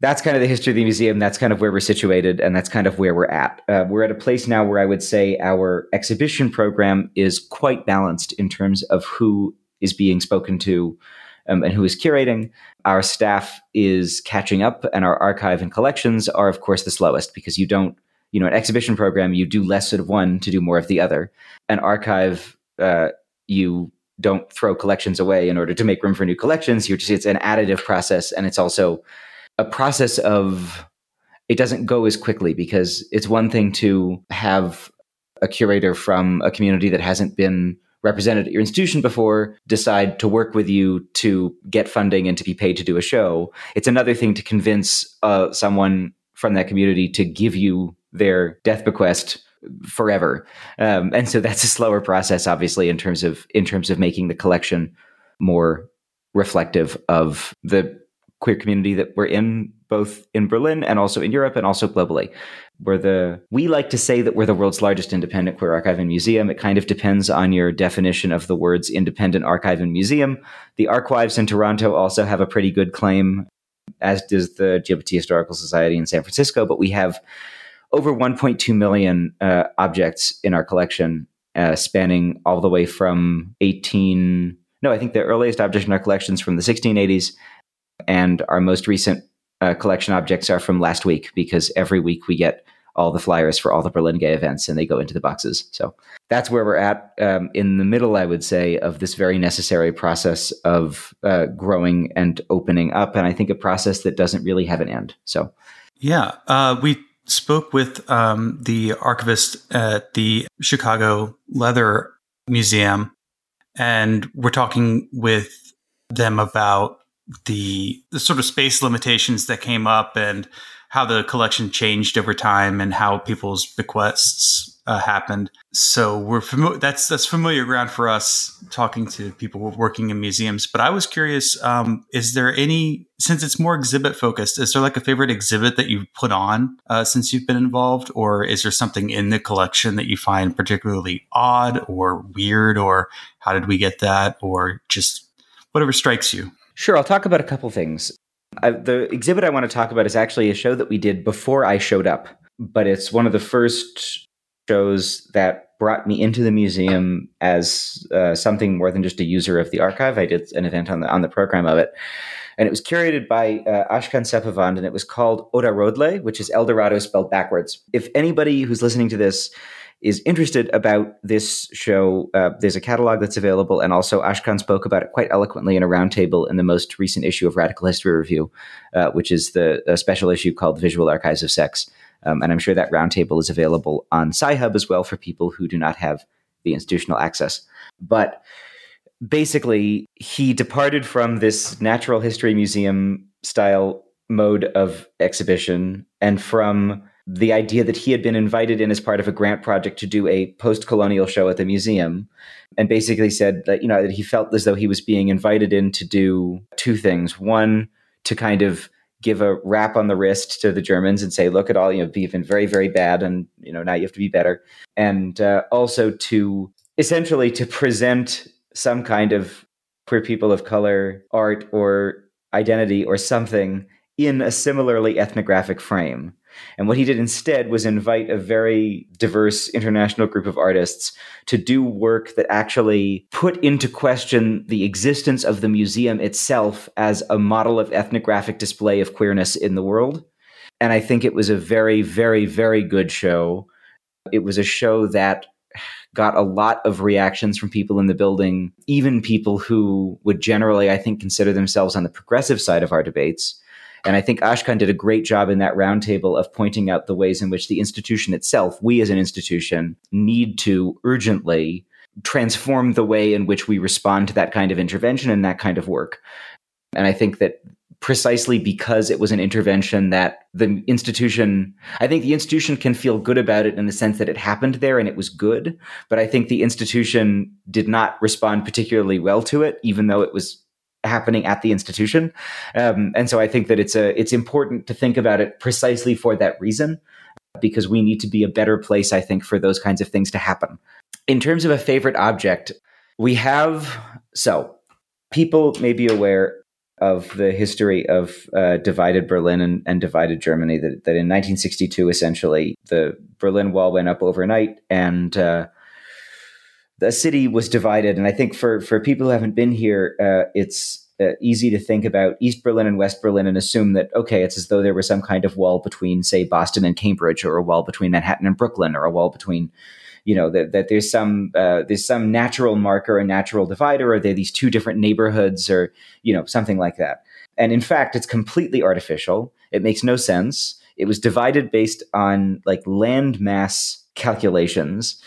that's kind of the history of the museum. That's kind of where we're situated, and that's kind of where we're at. Uh, we're at a place now where I would say our exhibition program is quite balanced in terms of who is being spoken to um, and who is curating. Our staff is catching up, and our archive and collections are, of course, the slowest because you don't, you know, an exhibition program, you do less of one to do more of the other. An archive, uh, you don't throw collections away in order to make room for new collections. You're just, it's an additive process, and it's also a process of, it doesn't go as quickly because it's one thing to have a curator from a community that hasn't been represented at your institution before decide to work with you to get funding and to be paid to do a show. It's another thing to convince uh, someone from that community to give you their death bequest forever. Um, and so that's a slower process, obviously, in terms of in terms of making the collection more reflective of the queer community that we're in, both in Berlin and also in Europe and also globally. We're the we like to say that we're the world's largest independent queer archive and museum. It kind of depends on your definition of the words independent archive and museum. The archives in Toronto also have a pretty good claim, as does the LGBT Historical Society in San Francisco. But we have over 1.2 million uh, objects in our collection, uh, spanning all the way from 18. No, I think the earliest object in our collection is from the 1680s, and our most recent uh, collection objects are from last week because every week we get all the flyers for all the Berlin Gay events and they go into the boxes. So that's where we're at um, in the middle, I would say, of this very necessary process of uh, growing and opening up. And I think a process that doesn't really have an end. So, yeah, uh, we spoke with um, the archivist at the Chicago Leather Museum, and we're talking with them about the, the sort of space limitations that came up and how the collection changed over time and how people's bequests uh, happened. So we're familiar. That's that's familiar ground for us talking to people working in museums. But I was curious: um, is there any since it's more exhibit focused? Is there like a favorite exhibit that you've put on uh, since you've been involved, or is there something in the collection that you find particularly odd or weird, or how did we get that, or just whatever strikes you? Sure, I'll talk about a couple things. I, the exhibit I want to talk about is actually a show that we did before I showed up, but it's one of the first shows that brought me into the museum as uh, something more than just a user of the archive. I did an event on the on the program of it, and it was curated by uh, Ashkan Sepahvand, and it was called Odarodle, which is El Dorado spelled backwards. If anybody who's listening to this is interested about this show, uh, there's a catalog that's available, and also Ashkan spoke about it quite eloquently in a roundtable in the most recent issue of Radical History Review, uh, which is the special issue called Visual Archives of Sex. Um, and I'm sure that roundtable is available on Sci-Hub as well for people who do not have the institutional access. But basically, he departed from this natural history museum style mode of exhibition and from the idea that he had been invited in as part of a grant project to do a post-colonial show at the museum and basically said that you know that he felt as though he was being invited in to do two things one to kind of give a rap on the wrist to the Germans and say, look at all, you know, you've been very, very bad and, you know, now you have to be better. And uh, also to essentially to present some kind of queer people of color art or identity or something in a similarly ethnographic frame. And what he did instead was invite a very diverse international group of artists to do work that actually put into question the existence of the museum itself as a model of ethnographic display of queerness in the world. And I think it was a very, very, very good show. It was a show that got a lot of reactions from people in the building, even people who would generally, I think, consider themselves on the progressive side of our debates. And I think Ashkan did a great job in that roundtable of pointing out the ways in which the institution itself, we as an institution, need to urgently transform the way in which we respond to that kind of intervention and that kind of work. And I think that precisely because it was an intervention that the institution i think the institution can feel good about it in the sense that it happened there and it was good but i think the institution did not respond particularly well to it even though it was happening at the institution. Um, and so I think that it's a it's important to think about it precisely for that reason, because we need to be a better place, I think, for those kinds of things to happen. In terms of a favorite object, we have so people may be aware of the history of uh, divided Berlin and, and, divided Germany. That, that in 1962, essentially, the Berlin Wall went up overnight, and uh, the city was divided. And I think for for people who haven't been here, uh, it's uh, easy to think about East Berlin and West Berlin and assume that okay, it's as though there was some kind of wall between, say, Boston and Cambridge, or a wall between Manhattan and Brooklyn, or a wall between you know that, that there's some uh, there's some natural marker, a natural divider, or they're these two different neighborhoods, or you know something like that. And in fact, it's completely artificial. It makes no sense. It was divided based on like land mass calculations,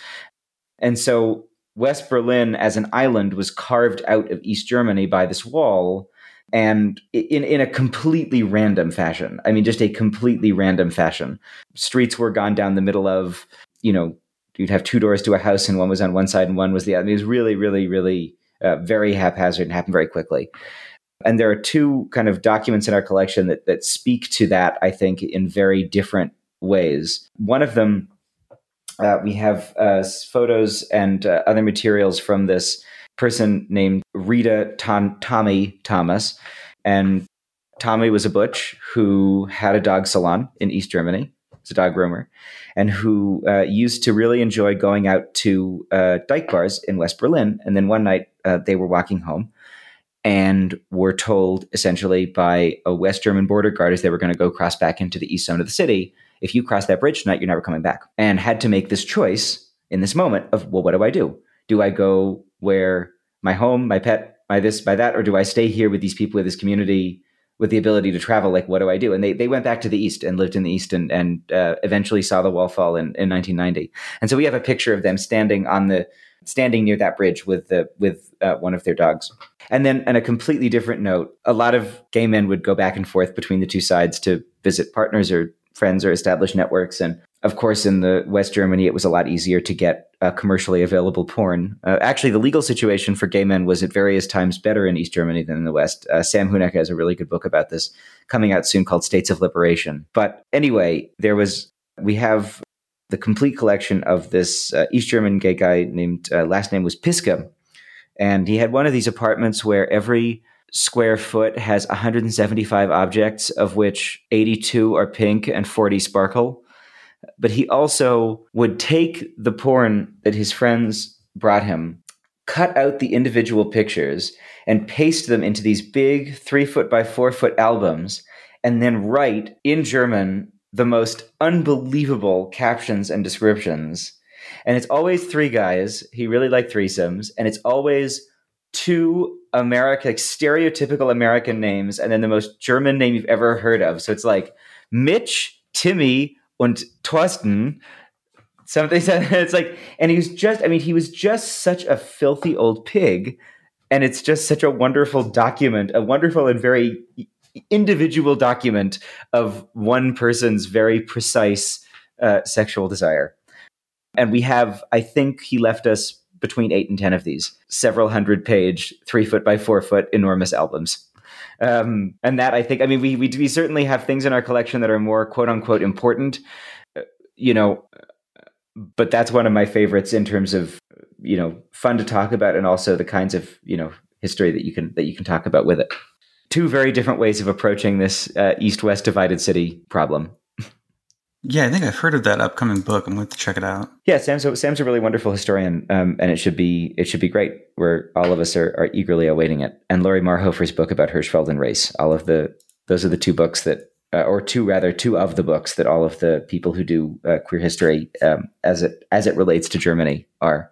and so West Berlin as an island was carved out of East Germany by this wall and in, in a completely random fashion. I mean, just a completely random fashion. Streets were gone down the middle of, you know, you'd have two doors to a house and one was on one side and one was the other. I mean, it was really, really, really uh, very haphazard and happened very quickly. And there are two kind of documents in our collection that, that speak to that, I think, in very different ways. One of them uh, we have uh, photos and uh, other materials from this person named Rita Tom- Tommy Thomas. And Tommy was a butch who had a dog salon in East Germany. He's a dog groomer, and who uh, used to really enjoy going out to uh, dyke bars in West Berlin. And then one night uh, they were walking home and were told essentially by a West German border guard as they were going to go cross back into the east zone of the city if you cross that bridge tonight, you're never coming back. And had to make this choice in this moment of, well, what do I do? Do I go where my home, my pet, my this, by that, or do I stay here with these people, with this community, with the ability to travel? Like, what do I do? And they, they went back to the East and lived in the East and, and uh, eventually saw the wall fall in, in 1990. And so we have a picture of them standing on the, standing near that bridge with the, with uh, one of their dogs. And then, on a completely different note, a lot of gay men would go back and forth between the two sides to visit partners or friends or established networks. And of course, in the West Germany, it was a lot easier to get uh, commercially available porn. Uh, actually, the legal situation for gay men was at various times better in East Germany than in the West. Uh, Sam Huneke has a really good book about this coming out soon called States of Liberation. But anyway, there was, we have the complete collection of this uh, East German gay guy named, uh, last name was Piska. And he had one of these apartments where every square foot has 175 objects, of which 82 are pink and 40 sparkle. But he also would take the porn that his friends brought him, cut out the individual pictures, and paste them into these big three foot by four foot albums, and then write in German the most unbelievable captions and descriptions. And it's always three guys. He really liked threesomes. And it's always two American, like stereotypical American names, and then the most German name you've ever heard of. So it's like Mitch, Timmy, and Torsten. Something *laughs* it's like, and he was just, I mean, he was just such a filthy old pig. And it's just such a wonderful document, a wonderful and very individual document of one person's very precise uh, sexual desire. And we have, I think he left us between eight and 10 of these, several hundred page, three foot by four foot enormous albums. Um, and that I think, I mean, we, we, we certainly have things in our collection that are more quote unquote important, uh, you know, but that's one of my favorites in terms of, you know, fun to talk about and also the kinds of, you know, history that you can, that you can talk about with it. Two very different ways of approaching this uh, east west divided city problem. Yeah, I think I've heard of that upcoming book. I'm going to check it out. Yeah, Sam's a, Sam's a really wonderful historian, um, and it should be it should be great. Where all of us are, are eagerly awaiting it. And Laurie Marhoefer's book about Hirschfeld and race. All of the those are the two books that, uh, or two rather, two of the books that all of the people who do uh, queer history um, as it as it relates to Germany are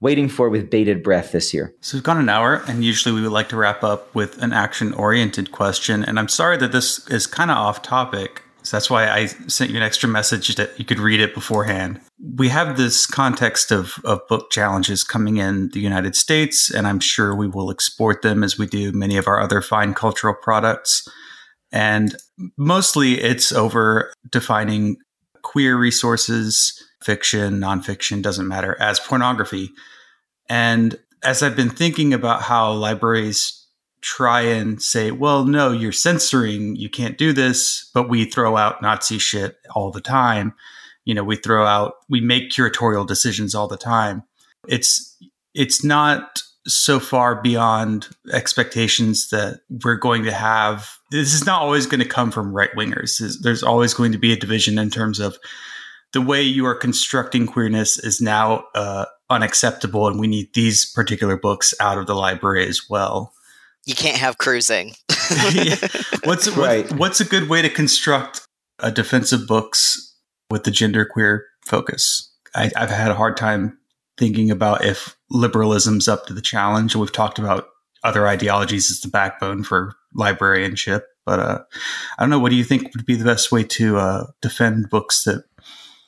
waiting for with bated breath this year. So we've gone an hour, and usually we would like to wrap up with an action oriented question. And I'm sorry that this is kind of off topic. So that's why I sent you an extra message that you could read it beforehand. We have this context of, of book challenges coming in the United States, and I'm sure we will export them as we do many of our other fine cultural products. And mostly it's over defining queer resources, fiction, nonfiction, doesn't matter, as pornography. And as I've been thinking about how libraries try and say, well, no, you're censoring, you can't do this, but we throw out Nazi shit all the time. You know, we throw out, we make curatorial decisions all the time. It's, it's not so far beyond expectations that we're going to have. This is not always going to come from right wingers. There's always going to be a division in terms of the way you are constructing queerness is now uh, unacceptable, and we need these particular books out of the library as well you can't have cruising. *laughs* *laughs* yeah. What's right. what's a good way to construct a defensive books with the genderqueer focus? I, I've had a hard time thinking about if liberalism's up to the challenge. We've talked about other ideologies as the backbone for librarianship, but uh, I don't know. What do you think would be the best way to uh, defend books that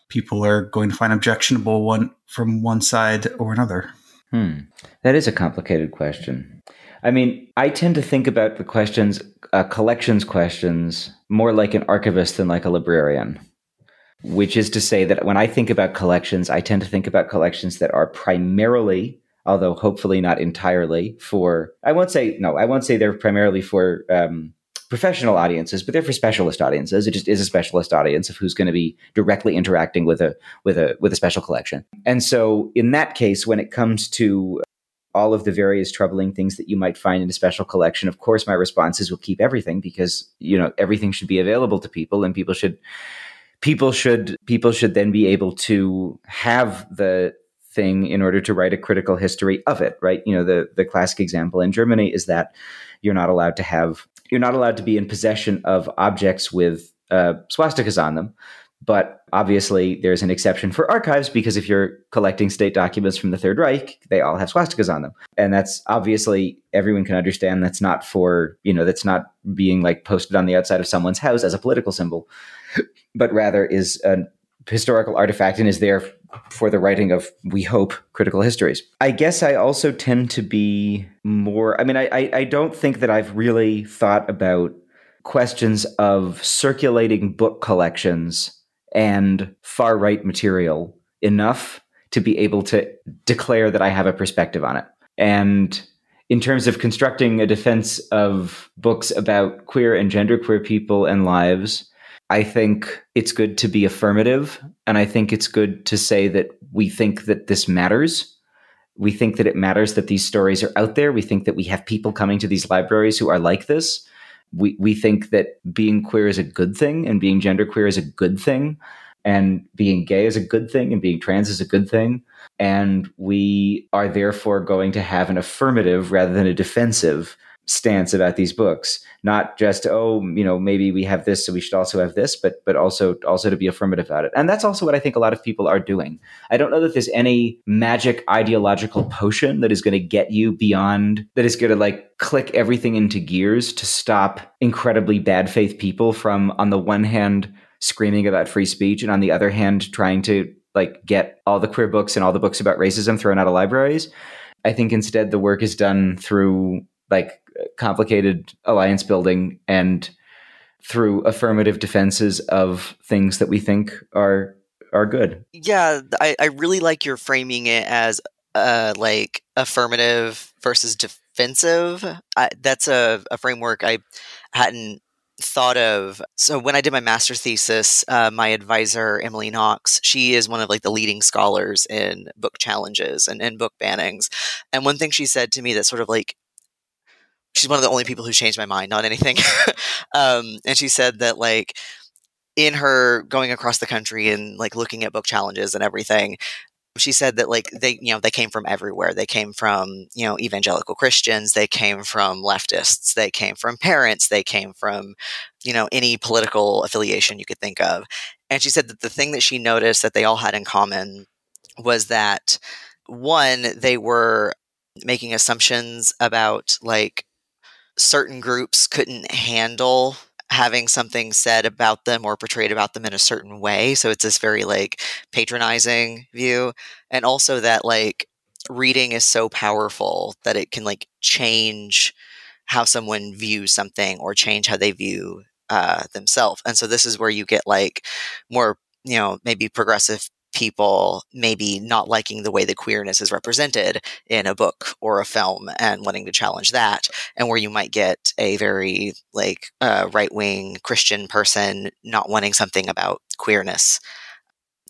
people are going to find objectionable one from one side or another? Hmm. That is a complicated question. I mean, I tend to think about the questions, uh, collections questions, more like an archivist than like a librarian. Which is to say that when I think about collections, I tend to think about collections that are primarily, although hopefully not entirely, for I won't say no, I won't say they're primarily for um, professional audiences, but they're for specialist audiences. It just is a specialist audience of who's going to be directly interacting with a with a with a special collection. And so in that case, when it comes to all of the various troubling things that you might find in a special collection. Of course, my response is we'll keep everything because you know everything should be available to people, and people should people should people should then be able to have the thing in order to write a critical history of it. Right? You know, the the classic example in Germany is that you're not allowed to have you're not allowed to be in possession of objects with uh, swastikas on them but obviously, there's an exception for archives because if you're collecting state documents from the Third Reich, they all have swastikas on them. And that's obviously everyone can understand that's not for, you know, that's not being like posted on the outside of someone's house as a political symbol, but rather is a historical artifact and is there for the writing of, we hope, critical histories. I guess I also tend to be more, I mean, I, I, I don't think that I've really thought about questions of circulating book collections and far right material enough to be able to declare that I have a perspective on it. And in terms of constructing a defense of books about queer and genderqueer people and lives, I think it's good to be affirmative. And I think it's good to say that we think that this matters. We think that it matters that these stories are out there. We think that we have people coming to these libraries who are like this we we think that being queer is a good thing and being genderqueer is a good thing. And being gay is a good thing and being trans is a good thing. And we are therefore going to have an affirmative rather than a defensive stance about these books. Not just oh you know maybe we have this so we should also have this but but also also to be affirmative about it. And that's also what i think a lot of people are doing. I don't know that there's any magic ideological potion that is going to get you beyond that is going to like click everything into gears to stop incredibly bad faith people from on the one hand screaming about free speech and on the other hand trying to like get all the queer books and all the books about racism thrown out of libraries. I think instead the work is done through like complicated alliance building and through affirmative defenses of things that we think are are good. Yeah, I, I really like your framing it as uh, like affirmative versus defensive. I, that's a, a framework I hadn't thought of. So when I did my master's thesis, uh, my advisor Emily Knox, she is one of like the leading scholars in book challenges and, and book bannings. And one thing she said to me that sort of like she's one of the only people who changed my mind on anything. *laughs* um, and she said that like in her going across the country and like looking at book challenges and everything, she said that like they you know they came from everywhere. They came from you know evangelical christians. They came from leftists. They came from parents. They came from you know any political affiliation you could think of. And she said that the thing that she noticed that they all had in common was that one they were making assumptions about like certain groups couldn't handle having something said about them or portrayed about them in a certain way. So it's this very like patronizing view. And also that like reading is so powerful that it can like change how someone views something or change how they view uh, themselves. And so this is where you get like more, you know, maybe progressive people maybe not liking the way the queerness is represented in a book or a film and wanting to challenge that and where you might get a very like uh, right-wing christian person not wanting something about queerness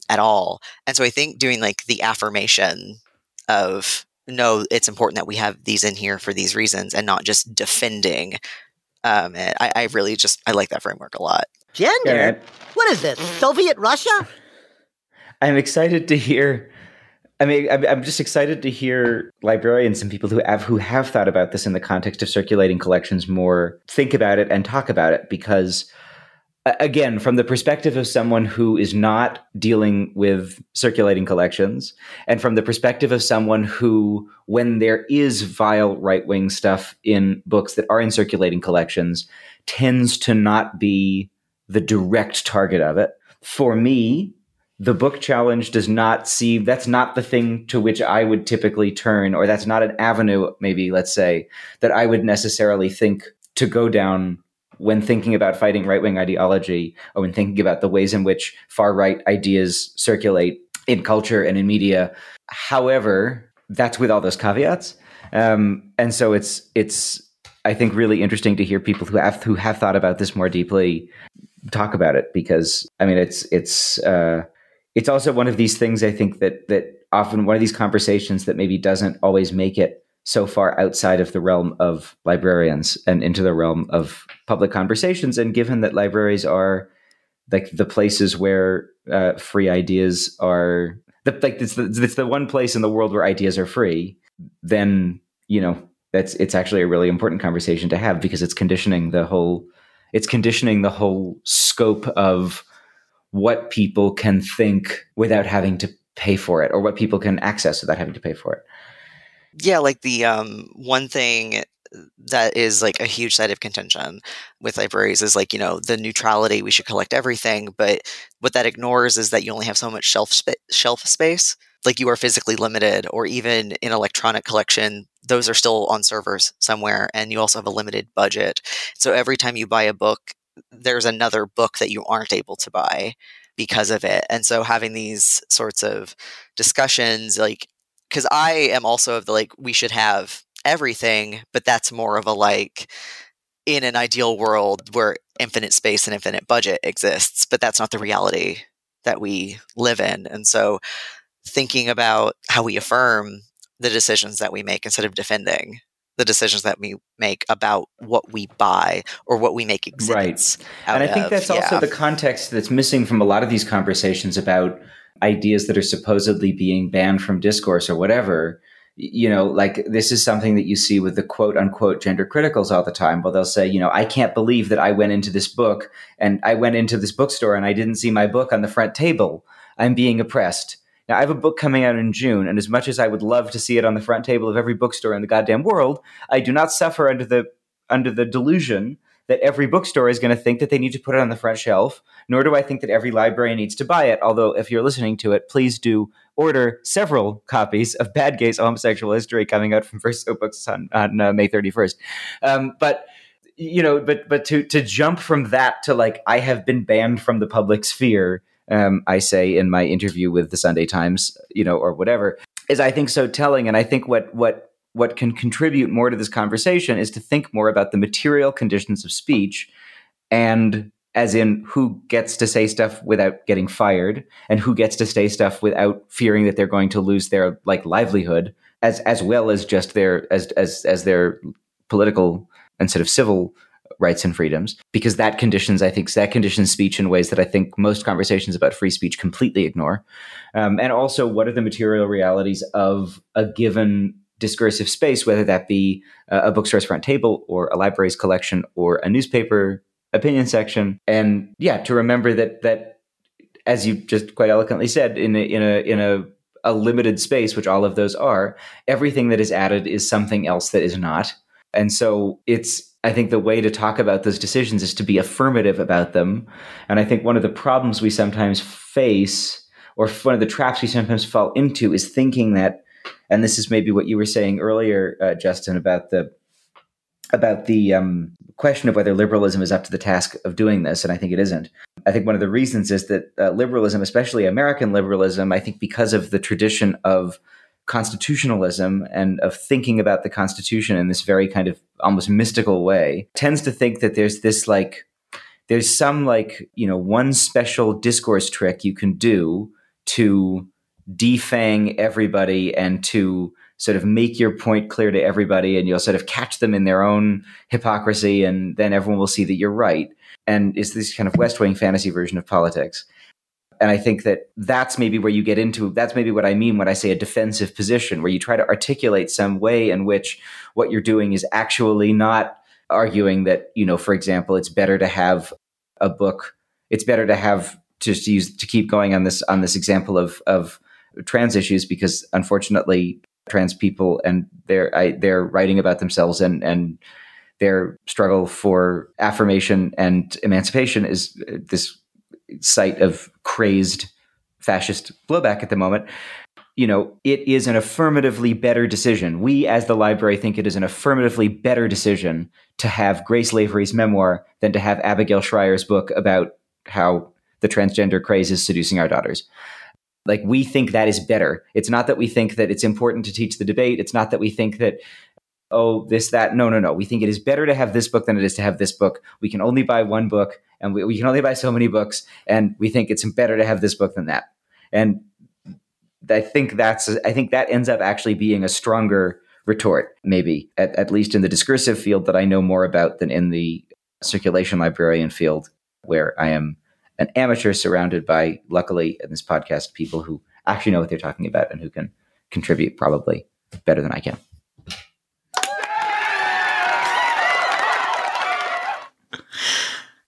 at all and so i think doing like the affirmation of no it's important that we have these in here for these reasons and not just defending um, I, I really just i like that framework a lot Gender? Yeah. What is this? Soviet Russia? I'm excited to hear. I mean, I'm, just excited to hear librarians and people who have who have thought about this in the context of circulating collections more think about it and talk about it because again from the perspective of someone who is not dealing with circulating collections and from the perspective of someone who when there is vile right-wing stuff in books that are in circulating collections tends to not be the direct target of it for me the book challenge does not see that's not the thing to which I would typically turn, or that's not an avenue, maybe let's say, that I would necessarily think to go down when thinking about fighting right wing ideology, or when thinking about the ways in which far right ideas circulate in culture and in media. However, that's with all those caveats, um, and so it's it's I think really interesting to hear people who have who have thought about this more deeply talk about it because I mean it's it's. Uh, it's also one of these things I think that that often one of these conversations that maybe doesn't always make it so far outside of the realm of librarians and into the realm of public conversations. And given that libraries are like the places where uh, free ideas are, the, like it's the, it's the one place in the world where ideas are free, then you know that's it's actually a really important conversation to have because it's conditioning the whole it's conditioning the whole scope of what people can think without having to pay for it or what people can access without having to pay for it. Yeah like the um, one thing that is like a huge side of contention with libraries is like you know the neutrality we should collect everything but what that ignores is that you only have so much shelf spa- shelf space. Like you are physically limited or even in electronic collection those are still on servers somewhere and you also have a limited budget. So every time you buy a book there's another book that you aren't able to buy because of it. And so having these sorts of discussions, like, because I am also of the like, we should have everything, but that's more of a like, in an ideal world where infinite space and infinite budget exists, but that's not the reality that we live in. And so thinking about how we affirm the decisions that we make instead of defending the decisions that we make about what we buy or what we make exhibits. Right. And I think of. that's yeah. also the context that's missing from a lot of these conversations about ideas that are supposedly being banned from discourse or whatever. You know, like this is something that you see with the quote unquote gender criticals all the time. Well, they'll say, you know, I can't believe that I went into this book and I went into this bookstore and I didn't see my book on the front table. I'm being oppressed. Now, I have a book coming out in June, and as much as I would love to see it on the front table of every bookstore in the goddamn world, I do not suffer under the under the delusion that every bookstore is going to think that they need to put it on the front shelf nor do I think that every library needs to buy it. Although, if you're listening to it, please do order several copies of Bad Gays Homosexual History coming out from Verso Books on, on uh, May 31st. Um, but you know, but but to to jump from that to like I have been banned from the public sphere. Um, I say in my interview with the Sunday Times, you know, or whatever, is I think so telling, and I think what what what can contribute more to this conversation is to think more about the material conditions of speech and as in who gets to say stuff without getting fired and who gets to say stuff without fearing that they're going to lose their like livelihood as as well as just their as as as their political and sort of civil rights and freedoms because that conditions i think that conditions speech in ways that i think most conversations about free speech completely ignore. Um, and also what are the material realities of a given discursive space whether that be a bookstore's front table or a library's collection or a newspaper opinion section? And yeah to remember that that as you just quite eloquently said in a, in a in a a limited space which all of those are everything that is added is something else that is not. And so it's i think the way to talk about those decisions is to be affirmative about them and i think one of the problems we sometimes face or one of the traps we sometimes fall into is thinking that and this is maybe what you were saying earlier uh, justin about the about the um, question of whether liberalism is up to the task of doing this, and I think it isn't. I think one of the reasons is that uh, liberalism, especially American liberalism, I think because of the tradition of constitutionalism and of thinking about the Constitution in this very kind of almost mystical way, tends to think that there's this like, there's some like, you know, one special discourse trick you can do to defang everybody and to sort of make your point clear to everybody and you'll sort of catch them in their own hypocrisy and then everyone will see that you're right. And it's this kind of west wing fantasy version of politics and i think that that's maybe where you get into that's maybe what i mean when i say a defensive position where you try to articulate some way in which what you're doing is actually not arguing that you know for example it's better to have a book it's better to have just to use to keep going on this on this example of of trans issues because unfortunately trans people and they're I, they're writing about themselves and and their struggle for affirmation and emancipation is uh, this site of crazed fascist blowback at the moment you know it is an affirmatively better decision we as the library think it is an affirmatively better decision to have grace lavery's memoir than to have abigail Shrier's book about how the transgender craze is seducing our daughters like we think that is better. It's not that we think that it's important to teach the debate. It's not that we think that oh this that no no no. We think it is better to have this book than it is to have this book. We can only buy one book and we, we can only buy so many books and we think it's better to have this book than that. And I think that's I think that ends up actually being a stronger retort maybe at, at least in the discursive field that I know more about than in the circulation librarian field where I am an amateur surrounded by, luckily, in this podcast, people who actually know what they're talking about and who can contribute probably better than I can.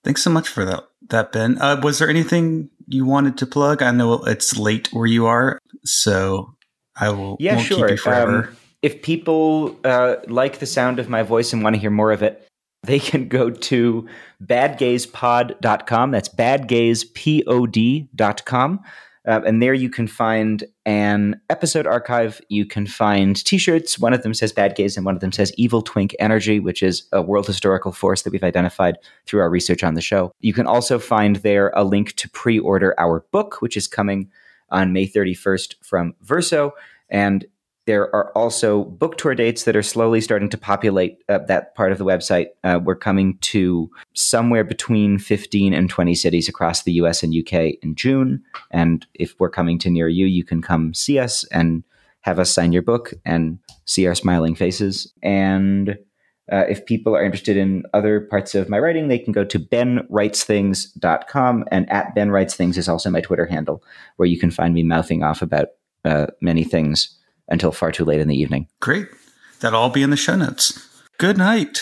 Thanks so much for that, that Ben. Uh, was there anything you wanted to plug? I know it's late where you are, so I will. Yeah, sure. Um, if people uh, like the sound of my voice and want to hear more of it, they can go to badgayspod.com. That's badgayspod.com. Uh, and there you can find an episode archive. You can find t shirts. One of them says Bad Gays and one of them says Evil Twink Energy, which is a world historical force that we've identified through our research on the show. You can also find there a link to pre order our book, which is coming on May 31st from Verso. And there are also book tour dates that are slowly starting to populate uh, that part of the website. Uh, we're coming to somewhere between 15 and 20 cities across the US and UK in June. And if we're coming to near you, you can come see us and have us sign your book and see our smiling faces. And uh, if people are interested in other parts of my writing, they can go to benwritesthings.com. And at benwritesthings is also my Twitter handle, where you can find me mouthing off about uh, many things until far too late in the evening. Great. That'll all be in the show notes. Good night.